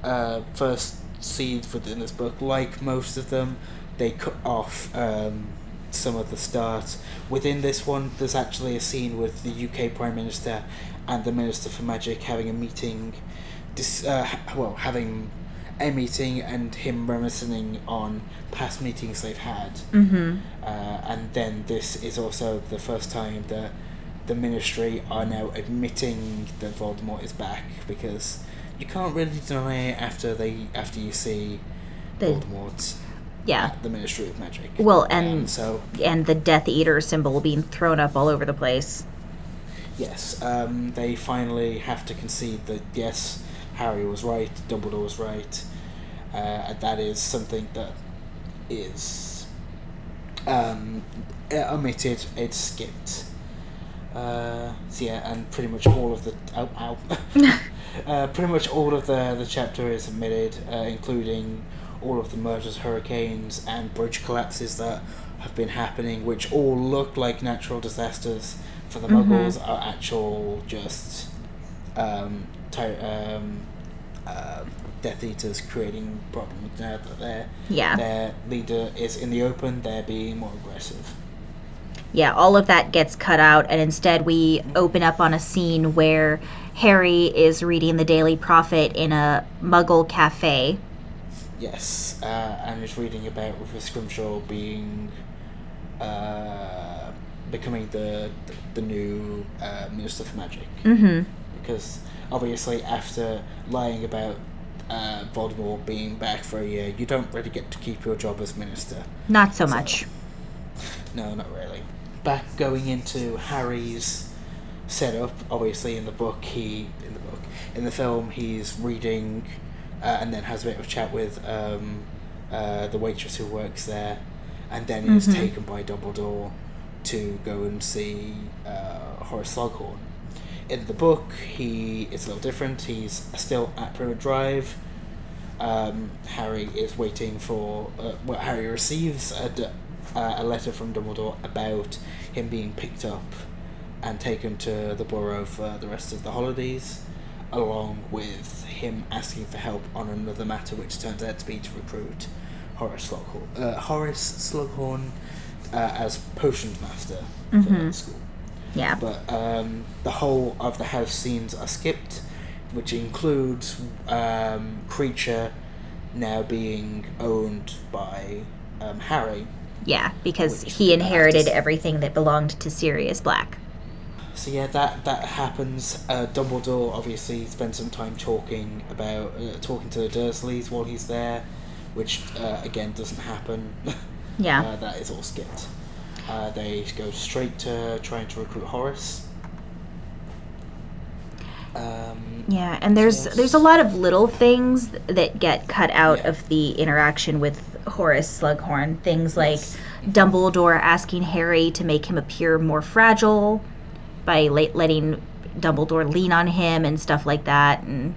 Speaker 1: uh, first scenes within this book, like most of them, they cut off um, some of the start. Within this one, there's actually a scene with the UK Prime Minister and the Minister for Magic having a meeting, dis- uh, well, having a meeting and him reminiscing on past meetings they've had.
Speaker 2: mm-hmm.
Speaker 1: Uh, and then this is also the first time that the Ministry are now admitting that Voldemort is back because you can't really deny it after they after you see
Speaker 2: The-
Speaker 1: Voldemort
Speaker 2: Yeah.
Speaker 1: the Ministry of Magic.
Speaker 2: Well, and-
Speaker 1: Um, so
Speaker 2: And the Death Eater symbol being thrown up all over the place.
Speaker 1: yes, um, they finally have to concede that yes, Harry was right, Dumbledore was right, uh, and that is something that is um, uh, omitted. It's skipped. Uh, so yeah, and pretty much all of the ow, ow. uh, pretty much all of the the chapter is omitted, uh, including all of the murders, hurricanes, and bridge collapses that have been happening, which all look like natural disasters for the
Speaker 2: Mhm.
Speaker 1: Muggles, are actual just um, ty- um, uh, Death Eaters creating problems now that their
Speaker 2: Yeah.
Speaker 1: their leader is in the open. They're being more aggressive.
Speaker 2: Yeah, all of that gets cut out, and instead we open up on a scene where Harry is reading the Daily Prophet in a Muggle cafe.
Speaker 1: Yes, uh, and is reading about Rufus Scrimgeour being uh, becoming the the, the new uh, Minister for Magic
Speaker 2: Mm-hmm.
Speaker 1: because obviously after lying about uh, Voldemort being back for a year, you don't really get to keep your job as Minister.
Speaker 2: Not so
Speaker 1: So-
Speaker 2: much.
Speaker 1: No, not really. Back going into Harry's setup, obviously in the book he in the book in the film he's reading uh, and then has a bit of a chat with um, uh, the waitress who works there, and then is
Speaker 2: Mhm.
Speaker 1: taken by Dumbledore to go and see uh, Horace Slughorn. In the book, he is a little different. He's still at Privet Drive. Um, Harry is waiting for. Uh, well, Harry receives a, d- uh, a letter from Dumbledore about him being picked up and taken to the Burrow for the rest of the holidays, along with him asking for help on another matter, which turns out to be to recruit Horace Slughorn, uh, Horace Slughorn uh, as potions master for the
Speaker 2: Mhm.
Speaker 1: school
Speaker 2: Yeah.
Speaker 1: but um, the whole of the house scenes are skipped, which includes um, Kreacher now being owned by um, Harry.
Speaker 2: Yeah, because he inherited everything that belonged to Sirius Black.
Speaker 1: So yeah, that that happens. Uh, Dumbledore obviously spends some time talking about uh, talking to the Dursleys while he's there, which uh, again doesn't happen.
Speaker 2: Yeah.
Speaker 1: uh, that is all skipped. Uh, they go straight to trying to recruit Horace. Um,
Speaker 2: Yeah, and there's there's a lot of little things that get cut out
Speaker 1: Yeah.
Speaker 2: of the interaction with Horace Slughorn. Things like
Speaker 1: Yes.
Speaker 2: Dumbledore asking Harry to make him appear more fragile by letting Dumbledore lean on him and stuff like that. And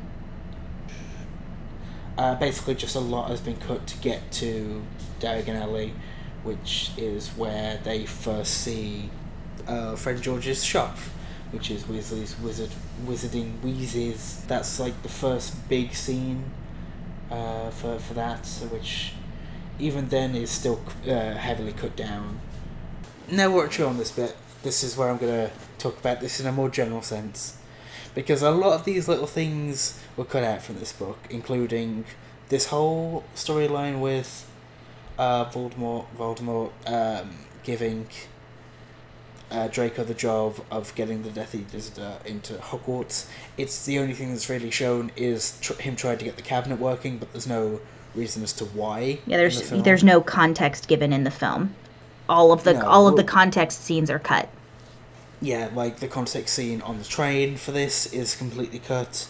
Speaker 1: Uh, basically, just a lot has been cut to get to Diagon Alley, which is where they first see uh, Fred George's shop, which is Weasley's Wizard Wizarding Wheezes. That's like the first big scene uh, for for that, which even then is still uh, heavily cut down. No work on this bit. This is where I'm gonna talk about this in a more general sense because a lot of these little things were cut out from this book, including this whole storyline with uh, Voldemort, Voldemort um, giving uh, Draco the job of getting the Death Eaters uh, into Hogwarts. It's the only thing that's really shown is tr- him trying to get the cabinet working, but there's no reason as to why.
Speaker 2: yeah,
Speaker 1: in the
Speaker 2: there's there's no context given in the film. All of the
Speaker 1: No,
Speaker 2: all of the context scenes are cut.
Speaker 1: Yeah, like the context scene on the train for this is completely cut.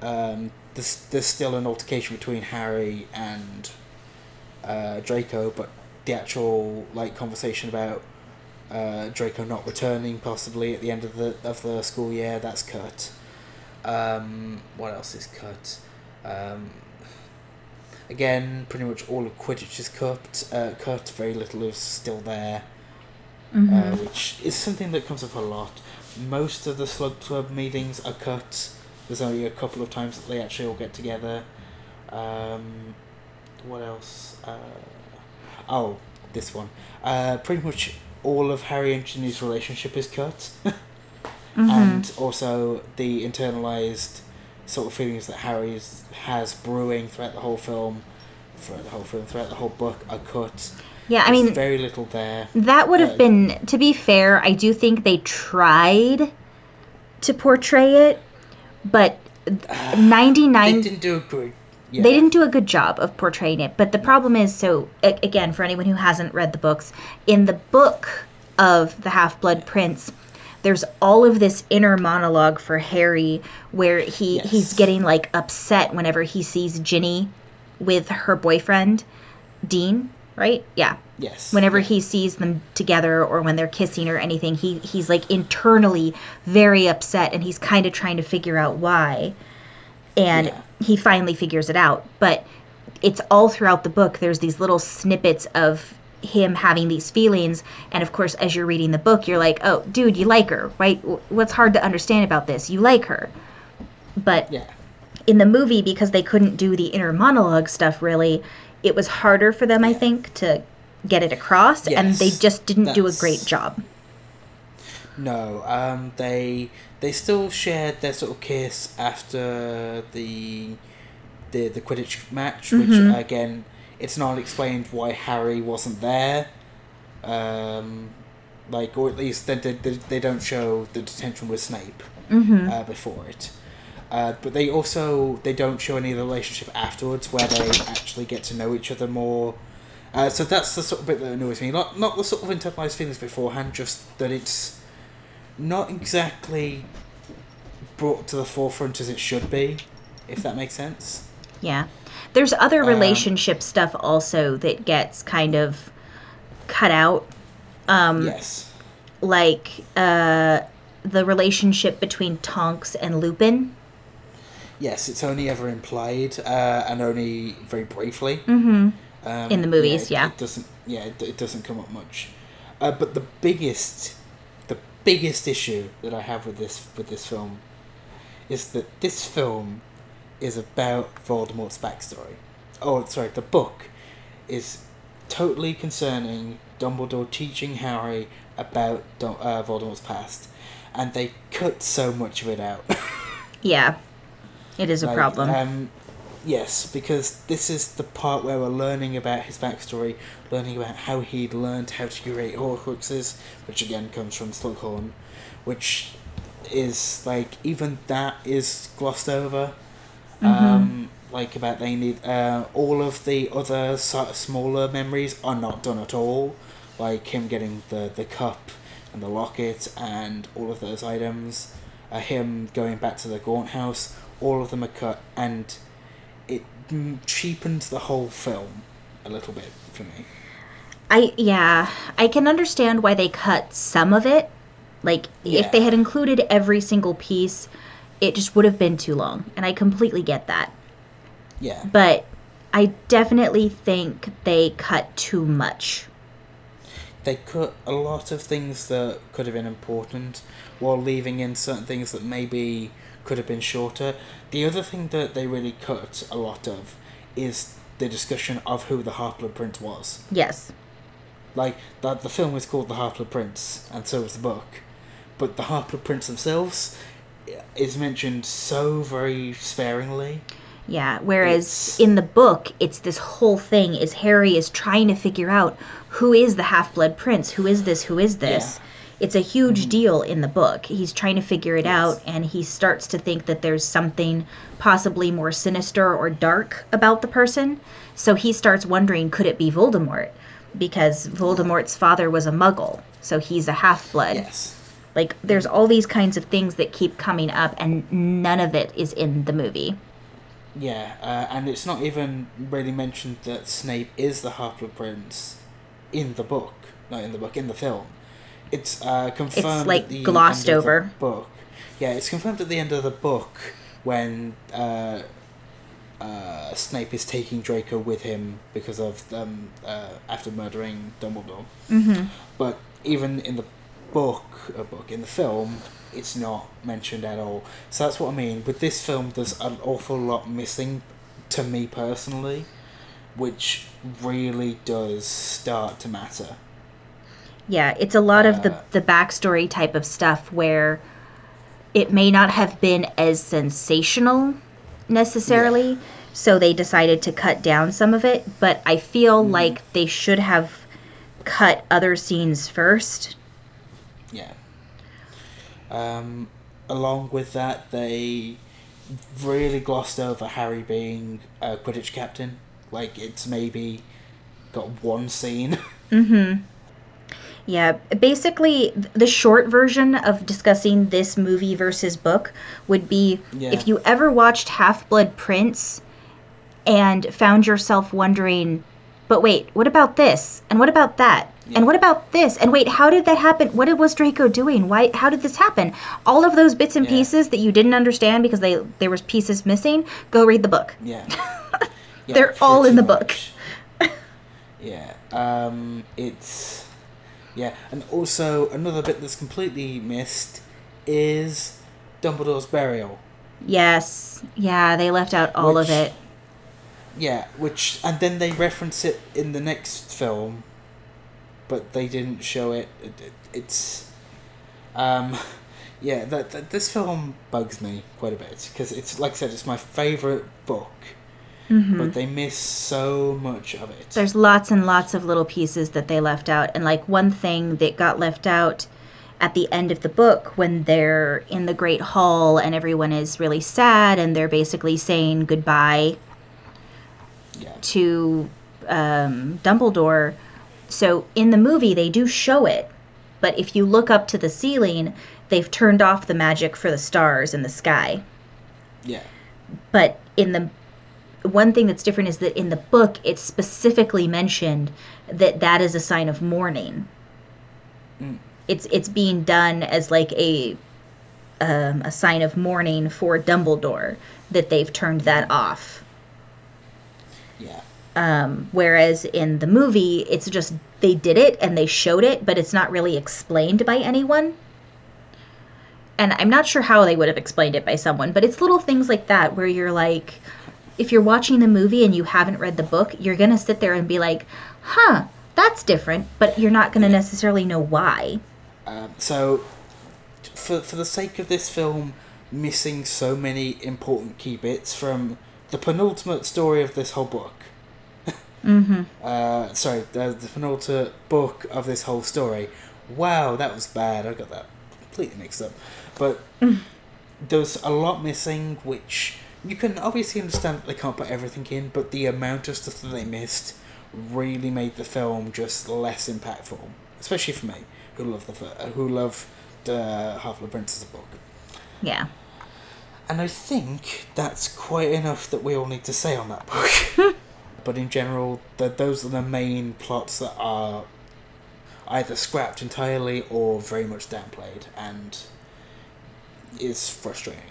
Speaker 1: Um, there's there's still an altercation between Harry and uh, Draco, but the actual like conversation about uh, Draco not returning possibly at the end of the of the school year that's cut. Um, what else is cut? Um, again, pretty much all of Quidditch is cut. Uh, cut. Very little is still there
Speaker 2: Mhm.
Speaker 1: uh, which is something that comes up a lot. Most of the Slug Club meetings are cut. There's only a couple of times that they actually all get together. Um, what else? Uh, oh, this one. Uh, pretty much all of Harry and Ginny's relationship is cut,
Speaker 2: Mhm.
Speaker 1: and also the internalized sort of feelings that Harry is, has brewing throughout the whole film, throughout the whole film, throughout the whole book are cut.
Speaker 2: Yeah, I
Speaker 1: There's
Speaker 2: mean
Speaker 1: very little there.
Speaker 2: That would have
Speaker 1: Uh,
Speaker 2: been, to be fair, I do think they tried to portray it, but ninety nine.
Speaker 1: They didn't do a good. Yeah.
Speaker 2: They didn't do a good job of portraying it. But the problem is, so again, for anyone who hasn't read the books, in the book of the Half Blood Prince, there's all of this inner monologue for Harry where he
Speaker 1: Yes.
Speaker 2: he's getting like upset whenever he sees Ginny with her boyfriend, Dean. Right? Yeah
Speaker 1: Yes.
Speaker 2: whenever he sees them together or when they're kissing or anything he he's like internally very upset and he's kind of trying to figure out why and
Speaker 1: Yeah.
Speaker 2: he finally figures it out. But it's all throughout the book. There's these little snippets of him having these feelings, and of course, as you're reading the book, you're like, "Oh, dude, you like her, right? What's hard to understand about this? You like her." But
Speaker 1: Yeah.
Speaker 2: in the movie because they couldn't do the inner monologue stuff really it was harder for them i think to get it across and they just didn't do a great job
Speaker 1: No, um, they they still shared their sort of kiss after the the the Quidditch match, which
Speaker 2: Mhm.
Speaker 1: again, it's not explained why Harry wasn't there. Um, like, or at least they, they, they don't show the detention with Snape
Speaker 2: mm-hmm.
Speaker 1: uh, before it. Uh, but they also they don't show any of the relationship afterwards where they actually get to know each other more. Uh, so that's the sort of bit that annoys me. Not not the sort of internalized feelings beforehand, just that it's not exactly brought to the forefront as it should be, if that makes sense.
Speaker 2: yeah there's other
Speaker 1: Um,
Speaker 2: relationship stuff also that gets kind of cut out um
Speaker 1: yes.
Speaker 2: like uh the relationship between tonks and lupin
Speaker 1: Yes, it's only ever implied, uh, and only very briefly.
Speaker 2: mm-hmm
Speaker 1: Um,
Speaker 2: In the movies,
Speaker 1: it,
Speaker 2: yeah.
Speaker 1: It doesn't. Yeah, it, it doesn't come up much. Uh, but the biggest, the biggest issue that I have with this with this film, is that this film is about Voldemort's backstory. Oh, sorry, the book is totally concerning Dumbledore teaching Harry about uh, Voldemort's past, and they cut so much of it out.
Speaker 2: yeah it is a problem
Speaker 1: Um, yes, because this is the part where we're learning about his backstory, learning about how he'd learned how to create Horcruxes, which again comes from Slughorn, which is like even that is glossed over. Um, like about they need uh, all of the other sort of smaller memories are not done at all, like him getting the the cup and the locket and all of those items. Uh, him going back to the Gaunt house, all of them are cut, and it cheapened the whole film a little bit for me.
Speaker 2: I yeah, I can understand why they cut some of it. Like if they had included every single piece, it just would have been too long, and I completely get that.
Speaker 1: Yeah,
Speaker 2: But I definitely think they cut too much.
Speaker 1: they cut a lot of things that could have been important while leaving in certain things that maybe could have been shorter. The other thing that they really cut a lot of is the discussion of who the Half-Blood Prince was.
Speaker 2: Yes.
Speaker 1: Like that, the film is called The Half-Blood Prince, and so is the book. But the Half-Blood Prince themselves eh, is mentioned so very sparingly.
Speaker 2: Yeah, whereas
Speaker 1: It's-
Speaker 2: in the book, it's this whole thing is Harry is trying to figure out who is the half-blood prince, who is this, who is this. It's a huge deal in the book. He's trying to figure it
Speaker 1: Yes.
Speaker 2: out and he starts to think that there's something possibly more sinister or dark about the person. So he starts wondering could it be Voldemort? Because Voldemort's father was a muggle, so he's a half-blood.
Speaker 1: Yes.
Speaker 2: Like there's all these kinds of things that keep coming up and none of it is in the movie.
Speaker 1: Yeah, uh, and it's not even really mentioned that Snape is the Half-Blood Prince in the book. Not in the book, in the film. It's uh, confirmed.
Speaker 2: like,
Speaker 1: at the
Speaker 2: glossed
Speaker 1: end of the
Speaker 2: over.
Speaker 1: book. Yeah, it's confirmed at the end of the book when uh, uh, Snape is taking Draco with him because of um, uh, after murdering Dumbledore.
Speaker 2: Mm-hmm.
Speaker 1: But even in the book, a book in the film, it's not mentioned at all. So that's what I mean. With this film, there's an awful lot missing to me personally, which really does start to matter.
Speaker 2: Yeah, it's a lot of the
Speaker 1: Uh,
Speaker 2: the backstory type of stuff where it may not have been as sensational necessarily, so they decided to cut down some of it, but I feel
Speaker 1: Mm-hmm.
Speaker 2: like they should have cut other scenes first.
Speaker 1: Yeah. Um, along with that, they really glossed over Harry being a Quidditch captain. Like it's maybe got one scene.
Speaker 2: Mhm. Yeah, basically the short version of discussing this movie versus book would be
Speaker 1: Yeah.
Speaker 2: if you ever watched Half-Blood Prince and found yourself wondering, but wait, what about this? And what about that?
Speaker 1: Yeah.
Speaker 2: And what about this? And wait, how did that happen? What was Draco doing? Why? How did this happen? All of those bits and
Speaker 1: Yeah.
Speaker 2: pieces that you didn't understand because they there was pieces missing. Go read the book.
Speaker 1: Yeah. Yeah,
Speaker 2: They're all in the book.
Speaker 1: yeah. Um, it's yeah, and also another bit that's completely missed is Dumbledore's burial.
Speaker 2: Yes. Yeah, they left out all of it.
Speaker 1: Yeah, which and then they reference it in the next film, but they didn't show it. it, it it's, um, yeah, that, that this film bugs me quite a bit because it's like I said, it's my favorite book, but they miss so much of it.
Speaker 2: There's lots and lots of little pieces that they left out. And like one thing that got left out at the end of the book when they're in the Great Hall and everyone is really sad and they're basically saying goodbye
Speaker 1: yeah,
Speaker 2: to um, Dumbledore. So in the movie, they do show it. But if you look up to the ceiling, they've turned off the magic for the stars in the sky.
Speaker 1: yeah,
Speaker 2: but in the one thing that's different is that in the book it's specifically mentioned that that is a sign of mourning.
Speaker 1: Mm.
Speaker 2: it's it's being done as like a um, a sign of mourning for Dumbledore that they've turned that off.
Speaker 1: Yeah,
Speaker 2: um, whereas in the movie it's just they did it and they showed it but it's not really explained by anyone. And i'm not sure how they would have explained it by someone but it's little things like that where you're like if you're watching the movie and you haven't read the book you're gonna sit there and be like huh that's different but you're not gonna necessarily know why
Speaker 1: Um, so, for for the sake of this film missing so many important key bits from the penultimate story of this whole book.
Speaker 2: mm-hmm
Speaker 1: Uh, sorry, the, the penultimate book of this whole story. Wow, that was bad. I got that completely mixed up. But there's a lot missing, which you can obviously understand that they can't put everything in, but the amount of stuff that they missed really made the film just less impactful, especially for me, who love the uh, who love the Half Blood Prince as a book.
Speaker 2: yeah
Speaker 1: And I think that's quite enough that we all need to say on that book. but in general, the, those are the main plots that are either scrapped entirely or very much downplayed, and is frustrating.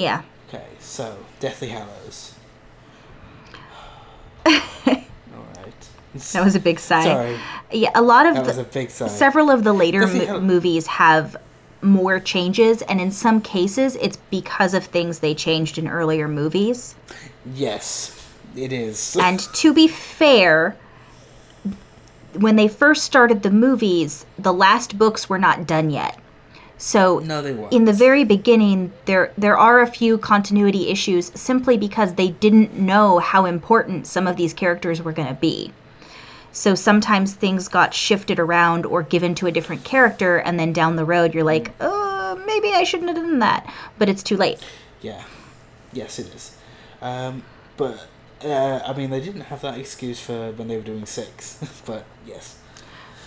Speaker 2: Yeah
Speaker 1: Okay, so Deathly Hallows.
Speaker 2: That was a big sigh
Speaker 1: Sorry,
Speaker 2: yeah a lot of
Speaker 1: that
Speaker 2: the,
Speaker 1: was a big sigh.
Speaker 2: several of the later mo- movies have more changes and in some cases it's because of things they changed in earlier movies
Speaker 1: yes, it is.
Speaker 2: and to be fair when they first started the movies the last books were not done yet so
Speaker 1: no, they weren't.
Speaker 2: in the very beginning there there are a few continuity issues simply because they didn't know how important some of these characters were going to be so sometimes things got shifted around or given to a different character and then down the road you're like uh maybe i shouldn't have done that but it's too late
Speaker 1: Yeah, yes, it is. Um, but uh, I mean, they didn't have that excuse for when they were doing six. but yes.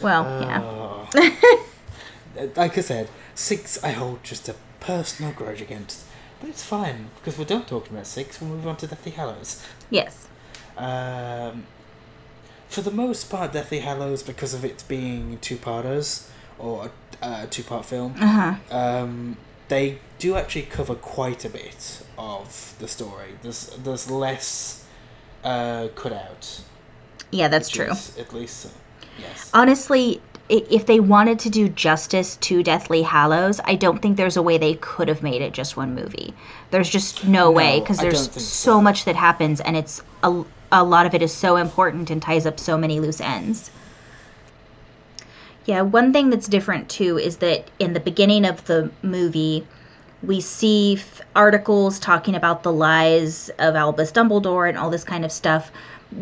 Speaker 2: well yeah
Speaker 1: Uh, like I said, six I hold just a personal grudge against. But it's fine because we're done talking about six. We'll move on to Deathly Hallows.
Speaker 2: yes
Speaker 1: Um, for the most part, Deathly Hallows, because of it being two parters or a uh, two part film,
Speaker 2: uh-huh
Speaker 1: um, they do actually cover quite a bit of the story. There's there's less uh, cut out.
Speaker 2: yeah that's true
Speaker 1: is at least uh, yes.
Speaker 2: honestly if they wanted to do justice to Deathly Hallows, I don't think there's a way they could have made it just one movie. There's just no, way because there's so
Speaker 1: so.
Speaker 2: much that happens and it's a, a lot of it is so important and ties up so many loose ends. Yeah, one thing that's different too is that in the beginning of the movie, we see f- articles talking about the lies of Albus Dumbledore and all this kind of stuff,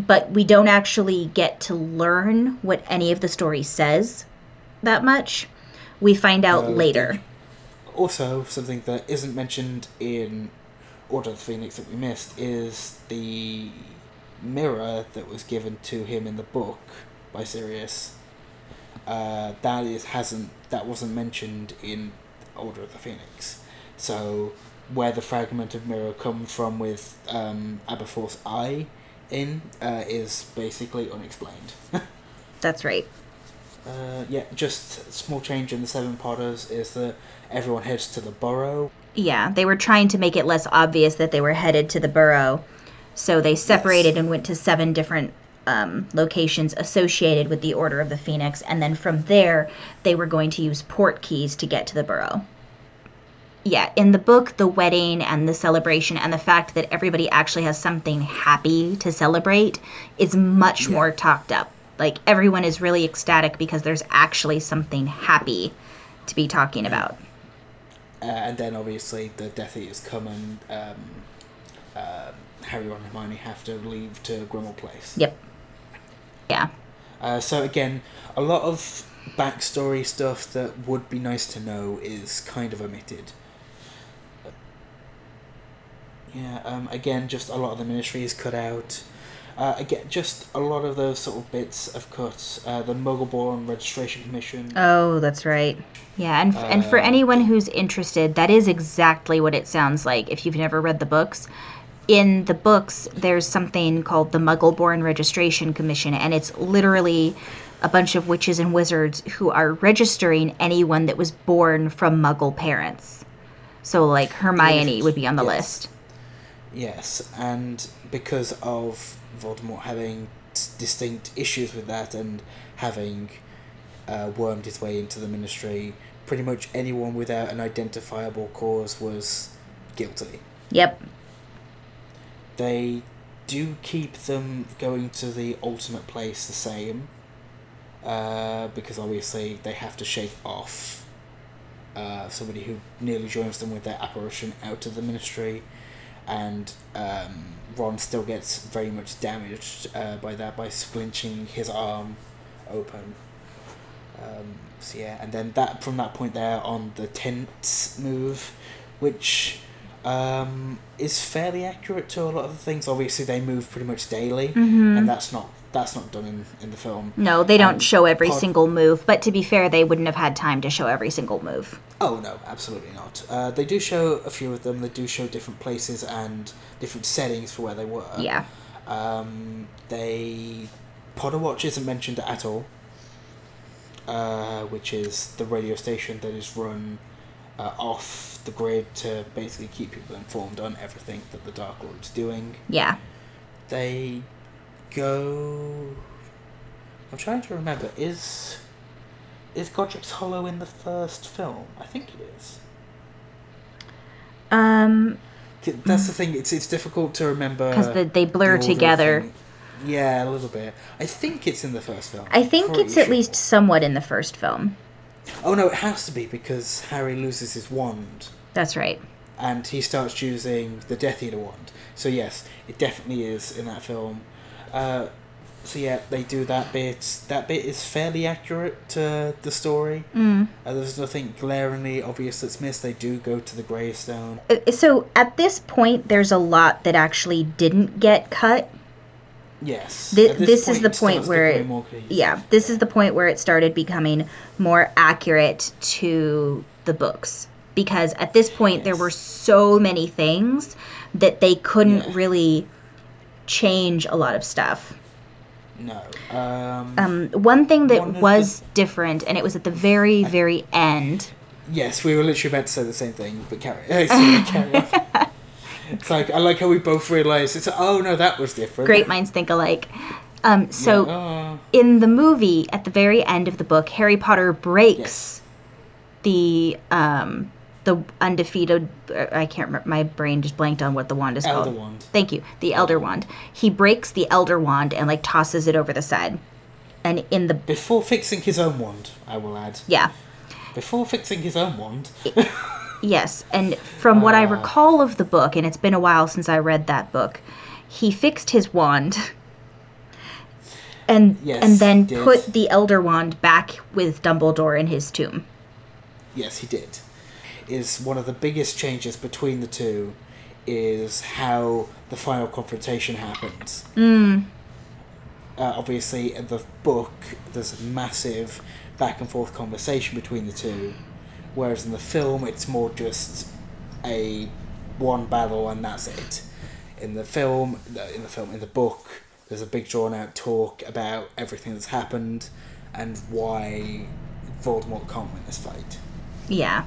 Speaker 2: but we don't actually get to learn what any of the story says that much. We find out later.
Speaker 1: Also, something that isn't mentioned in Order of the Phoenix that we missed is the mirror that was given to him in the book by Sirius. Uh, that is hasn't that wasn't mentioned in Order of the Phoenix. So where the fragment of mirror come from with um, Aberforth's eye in uh, is basically unexplained.
Speaker 2: That's right.
Speaker 1: uh, yeah, just small change in the Seven Potters is that everyone heads to the Burrow.
Speaker 2: Yeah, they were trying to make it less obvious that they were headed to the burrow. So they separated and went to seven different um, locations associated with the Order of the Phoenix. And then from there, they were going to use port keys to get to the burrow. Yeah, in the book, the wedding and the celebration and the fact that everybody actually has something happy to celebrate is much
Speaker 1: Yeah.
Speaker 2: more talked up. Like, everyone is really ecstatic because there's actually something happy to be talking about.
Speaker 1: Uh, and then obviously the Death Eaters come and um, um Harry, and Hermione have to leave to Grimmauld Place.
Speaker 2: Yep. Yeah.
Speaker 1: Uh, so again, a lot of backstory stuff that would be nice to know is kind of omitted. Yeah. Um, again, just a lot of the ministry is cut out. Uh, again, just a lot of those sort of bits of cuts. Uh, the Muggleborn Registration Commission.
Speaker 2: Oh, that's right. Yeah, and and for
Speaker 1: Uh,
Speaker 2: anyone who's interested, that is exactly what it sounds like. If you've never read the books, in the books, there's something called the Muggleborn Registration Commission, and it's literally a bunch of witches and wizards who are registering anyone that was born from Muggle parents. So, like Hermione would be on the
Speaker 1: Yes.
Speaker 2: list.
Speaker 1: Yes, and because of Voldemort having s- distinct issues with that and having uh, wormed his way into the ministry, pretty much anyone without an identifiable cause was guilty.
Speaker 2: Yep.
Speaker 1: They do keep them going to the ultimate place the same, uh, because obviously they have to shake off uh, somebody who nearly joins them with their apparition out of the ministry, and um, Ron still gets very much damaged uh, by that by splinching his arm open. Um, so yeah, and then that from that point there on the tents move, which um, is fairly accurate to a lot of the things. Obviously, they move pretty much daily,
Speaker 2: Mhm.
Speaker 1: and that's not that's not done in, in the film.
Speaker 2: No, they don't
Speaker 1: Um,
Speaker 2: show every
Speaker 1: part-
Speaker 2: single move, but to be fair, they wouldn't have had time to show every single move.
Speaker 1: Oh no, absolutely not. Uh, they do show a few of them. They do show different places and different settings for where they were.
Speaker 2: Yeah.
Speaker 1: Um, they Potter Watch isn't mentioned at all, uh, which is the radio station that is run uh, off the grid to basically keep people informed on everything that the Dark Lord is doing.
Speaker 2: Yeah.
Speaker 1: They go. I'm trying to remember. Is is Godric's Hollow in the first film? I think it is.
Speaker 2: Um.
Speaker 1: That's the thing. It's it's difficult to remember
Speaker 2: because the, they blur
Speaker 1: the
Speaker 2: together.
Speaker 1: thing. Yeah, a little bit. I think it's in the first film.
Speaker 2: I think
Speaker 1: Pretty
Speaker 2: it's at least somewhat in the first film.
Speaker 1: Oh no, it has to be because Harry loses his wand
Speaker 2: That's right.
Speaker 1: and he starts using the Death Eater wand. So yes, it definitely is in that film. Uh, so yeah, they do that bit. That bit is fairly accurate to the story.
Speaker 2: Mm.
Speaker 1: Uh, there's nothing glaringly obvious that's missed. They do go to the gravestone.
Speaker 2: Uh, So at this point, there's a lot that actually didn't get cut.
Speaker 1: Yes.
Speaker 2: Thi-
Speaker 1: At
Speaker 2: this is the point where it- Yeah, this is the point where it started becoming more accurate to the books. Because at this point, there were so many things that they couldn't
Speaker 1: Yeah.
Speaker 2: really change a lot of stuff.
Speaker 1: No. Um,
Speaker 2: Um, one thing that
Speaker 1: One of the-
Speaker 2: was different, and it was at the very, very end.
Speaker 1: yes, we were literally about to say the same thing, but carry, sorry, carry on. It's like I like how we both realised it's oh no that was different.
Speaker 2: Great minds think alike. Um, so
Speaker 1: Yeah, oh.
Speaker 2: in the movie, at the very end of the book, Harry Potter breaks
Speaker 1: Yes.
Speaker 2: the um, the undefeated. uh, I can't remember. My brain just blanked on what the wand is
Speaker 1: Elder
Speaker 2: called.
Speaker 1: wand.
Speaker 2: Thank you. The Elder Wand. He breaks the Elder Wand and like tosses it over the side. And in the
Speaker 1: Before fixing his own wand, I will add.
Speaker 2: yeah,
Speaker 1: Before fixing his own wand,
Speaker 2: yes. And from what I recall of the book, and it's been a while since I read that book, he fixed his wand. And
Speaker 1: Yes,
Speaker 2: and then put the Elder Wand back with Dumbledore in his tomb.
Speaker 1: yes, he did. Is one of the biggest changes between the two is how the final confrontation happens.
Speaker 2: Mm.
Speaker 1: uh, obviously in the book there's a massive back and forth conversation between the two whereas in the film it's more just a one battle and that's it in the film, in the film, in the book, there's a big drawn out talk about everything that's happened and why Voldemort can't win this fight.
Speaker 2: Yeah.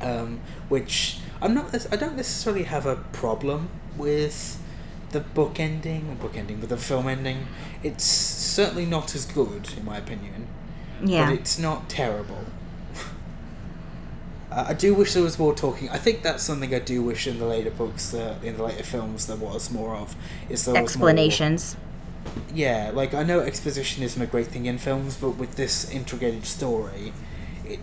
Speaker 1: Um, which I'm not. I don't necessarily have a problem with the book ending, book ending, with the film ending. It's certainly not as good, in my opinion.
Speaker 2: Yeah.
Speaker 1: But it's not terrible. Uh, I do wish there was more talking. I think that's something I do wish in the later books, that in the later films, there was more of. Is there was more-
Speaker 2: Explanations.
Speaker 1: yeah, like I know exposition isn't a great thing in films, but with this integrated story, it,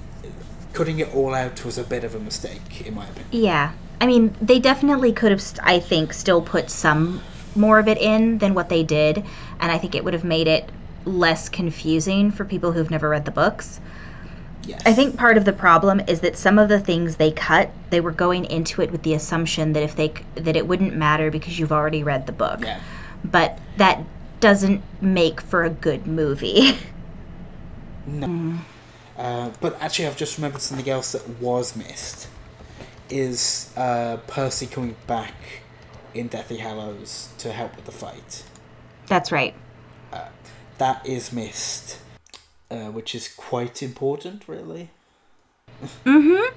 Speaker 1: cutting it all out was a bit of a mistake, in my opinion.
Speaker 2: Yeah. I mean, they definitely could have, st- I think, still put some more of it in than what they did. And I think it would have made it less confusing for people who've never read the books.
Speaker 1: Yes.
Speaker 2: I think part of the problem is that some of the things they cut, they were going into it with the assumption that if they that it wouldn't matter because you've already read the book.
Speaker 1: Yeah.
Speaker 2: But that doesn't make for a good movie.
Speaker 1: No. Uh, but actually, I've just remembered something else that was missed. Is uh, Percy coming back in Deathly Hallows to help with the fight?
Speaker 2: That's right.
Speaker 1: That is missed, uh, which is quite important, really.
Speaker 2: Mm-hmm.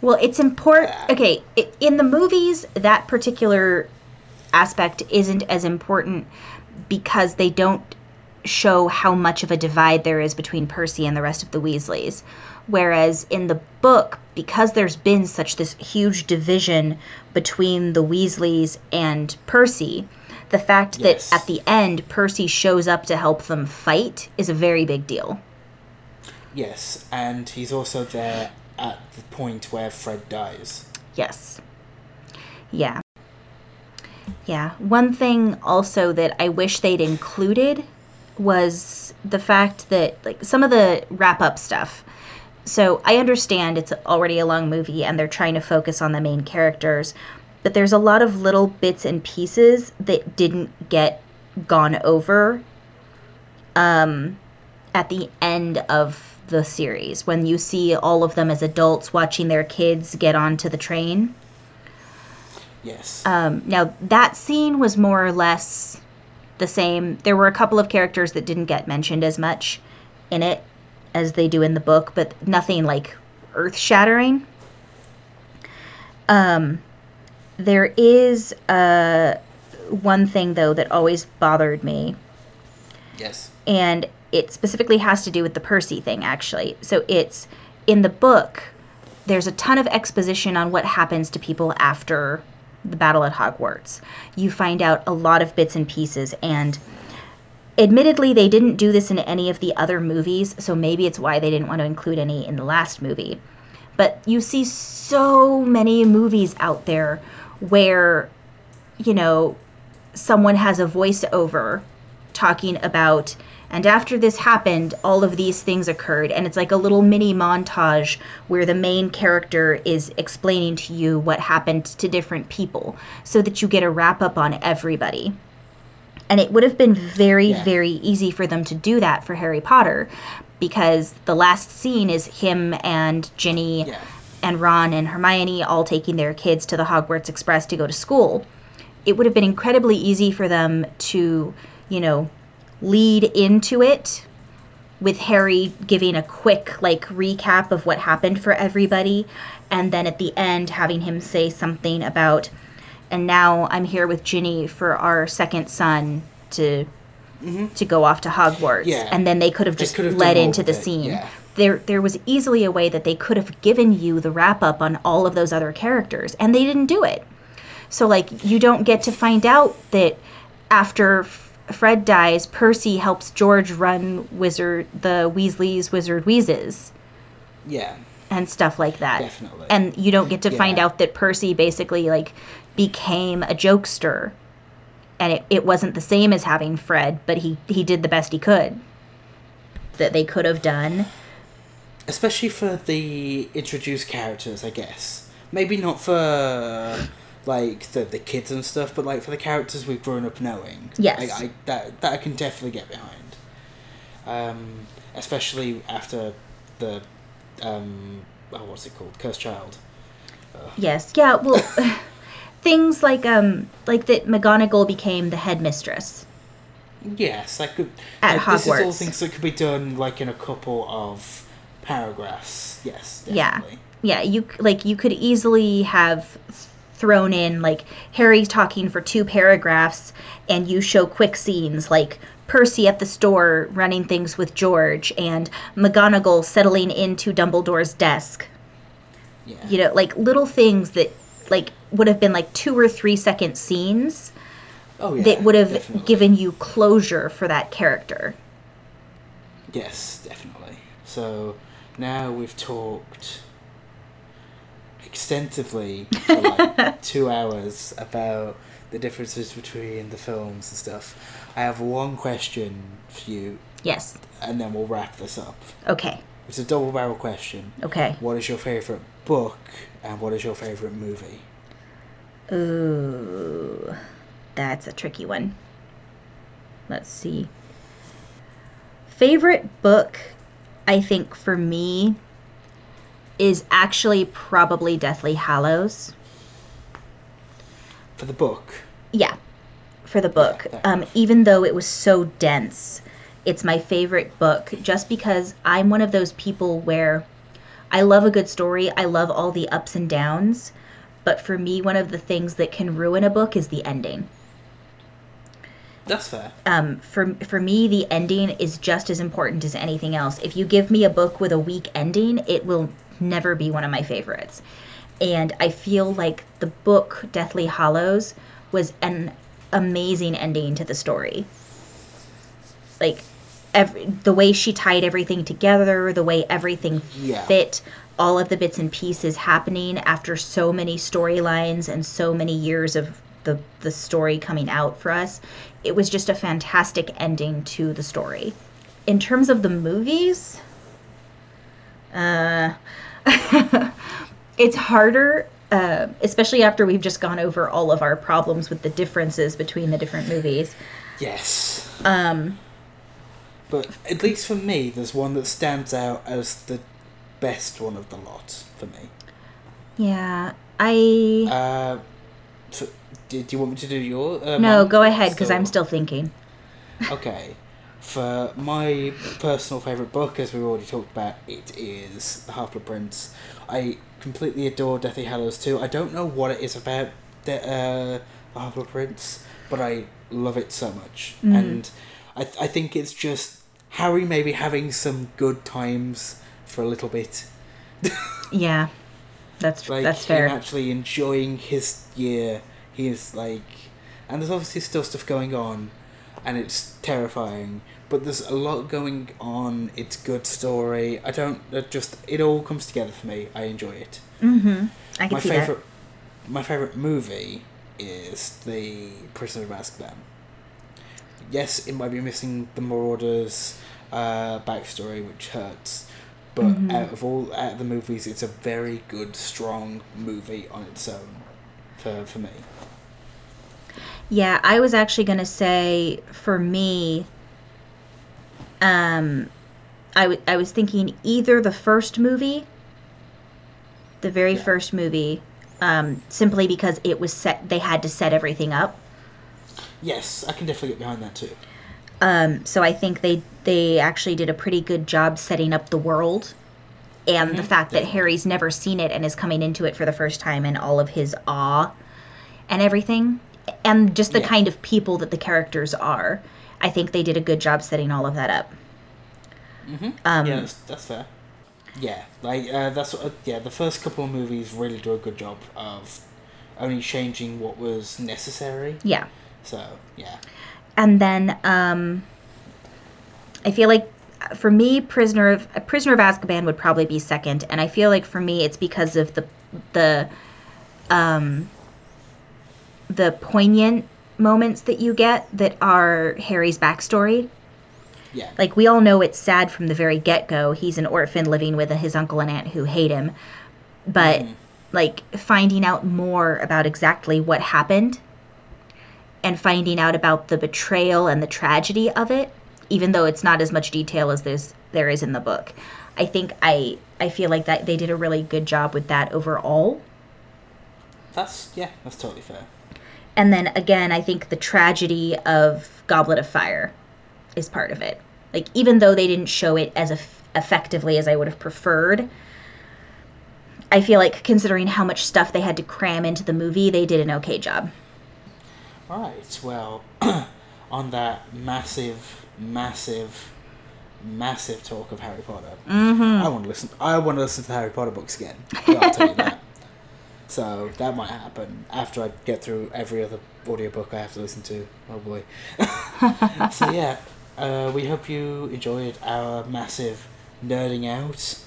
Speaker 2: Well, it's important. Okay, i- in the movies, that particular aspect isn't as important because they don't show how much of a divide there is between Percy and the rest of the Weasleys. Whereas in the book, because there's been such this huge division between the Weasleys and Percy, the fact
Speaker 1: Yes.
Speaker 2: that at the end Percy shows up to help them fight is a very big deal.
Speaker 1: Yes, and he's also there at the point where Fred dies.
Speaker 2: Yes. Yeah. Yeah. One thing also that I wish they'd included was the fact that like some of the wrap up stuff. So I understand it's already a long movie and they're trying to focus on the main characters, but there's a lot of little bits and pieces that didn't get gone over um at the end of the series when you see all of them as adults watching their kids get onto the train.
Speaker 1: Yes.
Speaker 2: Um, now, that scene was more or less the same. There were a couple of characters that didn't get mentioned as much in it as they do in the book, but nothing like earth shattering. Um, there is uh, one thing, though, that always bothered me
Speaker 1: yes.
Speaker 2: and it specifically has to do with the Percy thing, actually. So it's in the book, there's a ton of exposition on what happens to people after the battle at Hogwarts. You find out a lot of bits and pieces, and admittedly, they didn't do this in any of the other movies, so maybe it's why they didn't want to include any in the last movie. But you see so many movies out there where, you know, someone has a voiceover talking about and after this happened all of these things occurred and it's like a little mini montage where the main character is explaining to you what happened to different people so that you get a wrap up on everybody and it would have been very
Speaker 1: Yeah.
Speaker 2: very easy for them to do that for Harry Potter because the last scene is him and Ginny
Speaker 1: Yeah.
Speaker 2: And Ron and Hermione all taking their kids to the Hogwarts Express to go to school. It would have been incredibly easy for them to, you know, lead into it with Harry giving a quick like recap of what happened for everybody and then at the end having him say something about and now I'm here with Ginny for our second son to to go off to Hogwarts
Speaker 1: Mm-hmm. Yeah.
Speaker 2: and then they could have just led into the
Speaker 1: it,
Speaker 2: scene
Speaker 1: yeah.
Speaker 2: There there was easily a way that they could have given you the wrap up on all of those other characters and they didn't do it. So like you don't get to find out that after F- Fred dies Percy helps George run wizard the Weasleys wizard wheezes.
Speaker 1: Yeah.
Speaker 2: and stuff like that.
Speaker 1: Definitely.
Speaker 2: and you don't get to find out that Percy basically like became a jokester. And it, it wasn't the same as having Fred but he he did the best he could that they could have done
Speaker 1: Especially for the introduced characters, I guess. Maybe not for like the the kids and stuff, but like for the characters we've grown up knowing.
Speaker 2: Yes.
Speaker 1: I, I that that I can definitely get behind. Um, especially after the um, oh, what's it called? Cursed Child.
Speaker 2: Yes. Yeah. Well, things like um like that McGonagall became the headmistress.
Speaker 1: Yes, I could.
Speaker 2: At
Speaker 1: like, This is all things that could be done like in a couple of paragraphs. Yes,
Speaker 2: Yeah.
Speaker 1: definitely.
Speaker 2: Yeah, you like you could easily have thrown in like Harry talking for two paragraphs and you show quick scenes like Percy at the store running things with George and McGonagall settling into Dumbledore's desk.
Speaker 1: Yeah.
Speaker 2: You know, like little things that like would have been like two or three second scenes
Speaker 1: oh yeah.
Speaker 2: that would have
Speaker 1: definitely.
Speaker 2: given you closure for that character.
Speaker 1: Yes, definitely. So now we've talked extensively for like two hours about the differences between the films and stuff. I have one question for you,
Speaker 2: Yes.
Speaker 1: and then we'll wrap this up.
Speaker 2: Okay.
Speaker 1: It's a double barrel question.
Speaker 2: Okay.
Speaker 1: What is your favorite book, and what is your favorite movie?
Speaker 2: Ooh, that's a tricky one. Let's see. Favorite book, I think for me, is actually probably Deathly Hallows.
Speaker 1: For the book,
Speaker 2: Yeah, for the book. Um, even though it was so dense, it's my favorite book just because I'm one of those people where I love a good story. I love all the ups and downs. But for me, one of the things that can ruin a book is the ending.
Speaker 1: That's fair.
Speaker 2: um, for for me, the ending is just as important as anything else. If you give me a book with a weak ending, it will never be one of my favorites. And I feel like the book Deathly Hallows was an amazing ending to the story. Like every, the way she tied everything together, the way everything
Speaker 1: Yeah.
Speaker 2: fit, all of the bits and pieces happening after so many storylines and so many years of the the story coming out for us. It was just a fantastic ending to the story. In terms of the movies, uh, it's harder, uh, especially after we've just gone over all of our problems with the differences between the different movies.
Speaker 1: Yes.
Speaker 2: Um,
Speaker 1: But at least for me, there's one that stands out as the best one of the lot for me.
Speaker 2: yeah, I
Speaker 1: Uh, do, do you want me to do your? Uh,
Speaker 2: no, go ahead because I'm still thinking.
Speaker 1: Okay. For my personal favourite book, as we've already talked about, it is The Half Blood Prince. I completely adore Deathly Hallows too. I don't know what it is about the, uh, The Half Blood Prince, but I love it so much.
Speaker 2: Mm.
Speaker 1: And I, th- I think it's just Harry maybe having some good times for a little bit.
Speaker 2: Yeah, that's
Speaker 1: Like,
Speaker 2: that's fair.
Speaker 1: him
Speaker 2: fair.
Speaker 1: actually enjoying his year. He is like. And there's obviously still stuff going on, and it's terrifying. But there's a lot going on. It's good story. I don't. It just it all comes together for me. I enjoy it.
Speaker 2: Mm-hmm. I can
Speaker 1: my
Speaker 2: see
Speaker 1: favorite, my favorite movie is the Prisoner of Azkaban. Yes, it might be missing the Marauders uh, backstory, which hurts. But
Speaker 2: Mhm.
Speaker 1: out of all out of the movies, it's a very good, strong movie on its own. For for me,
Speaker 2: that. Yeah, I was actually gonna say for me, um, I, w- I was thinking either the first movie, the very
Speaker 1: Yeah.
Speaker 2: first movie, um, simply because it was set. They had to set everything up.
Speaker 1: yes, I can definitely get behind that too.
Speaker 2: Um, so I think they they actually did a pretty good job setting up the world, and the
Speaker 1: Mhm,
Speaker 2: fact that
Speaker 1: definitely.
Speaker 2: Harry's never seen it and is coming into it for the first time, and all of his awe, and everything, and just the
Speaker 1: Yeah.
Speaker 2: kind of people that the characters are. I think they did a good job setting all of that up.
Speaker 1: Mm-hmm.
Speaker 2: Um,
Speaker 1: yeah, that's, that's fair. Yeah, like uh, that's uh, yeah. The first couple of movies really do a good job of only changing what was necessary.
Speaker 2: Yeah,
Speaker 1: So yeah,
Speaker 2: and then um, I feel like uh, for me, Prisoner of uh, Prisoner of Azkaban would probably be second, and I feel like for me, it's because of the the um, the poignant moments that you get that are Harry's backstory.
Speaker 1: yeah,
Speaker 2: Like we all know it's sad from the very get go. He's an orphan living with his uncle and aunt who hate him, but
Speaker 1: Mhm.
Speaker 2: like finding out more about exactly what happened and finding out about the betrayal and the tragedy of it even though it's not as much detail as there's there is in the book i think i i feel like that they did a really good job with that overall
Speaker 1: That's yeah, that's totally fair.
Speaker 2: And then again, I think the tragedy of Goblet of Fire is part of it. Like even though they didn't show it as eff- effectively as I would have preferred, I feel like considering how much stuff they had to cram into the movie, they did an okay job.
Speaker 1: All right. Well, on that massive, massive, massive talk of Harry Potter, mm-hmm. I want to listen. I want to listen to the Harry Potter books again. I'll tell you that. So that might happen after I get through every other audiobook I have to listen to. Oh boy. so yeah, uh, we hope you enjoyed our massive nerding out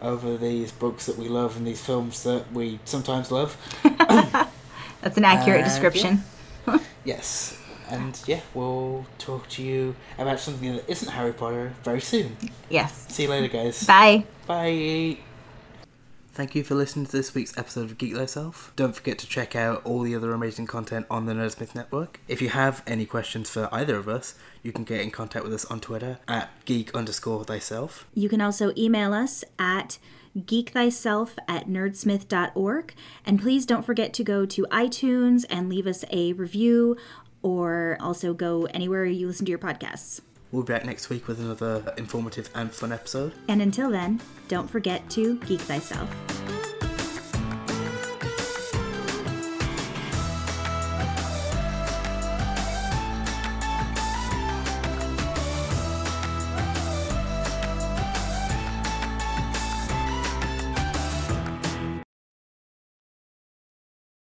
Speaker 1: over these books that we love and these films that we sometimes love.
Speaker 2: That's an accurate description.
Speaker 1: Yes. And yeah, we'll talk to you about something that isn't Harry Potter very soon.
Speaker 2: Yes.
Speaker 1: See you later, guys.
Speaker 2: Bye.
Speaker 1: Bye. Thank you for listening to this week's episode of Geek Thyself. Don't forget to check out all the other amazing content on the Nerdsmith Network. If you have any questions for either of us, you can get in contact with us on Twitter at geek underscore thyself.
Speaker 2: You can also email us at geekthyself at nerdsmith.org. And please don't forget to go to iTunes and leave us a review or also go anywhere you listen to your podcasts.
Speaker 1: We'll be back next week with another informative and fun episode.
Speaker 2: And until then, don't forget to geek thyself.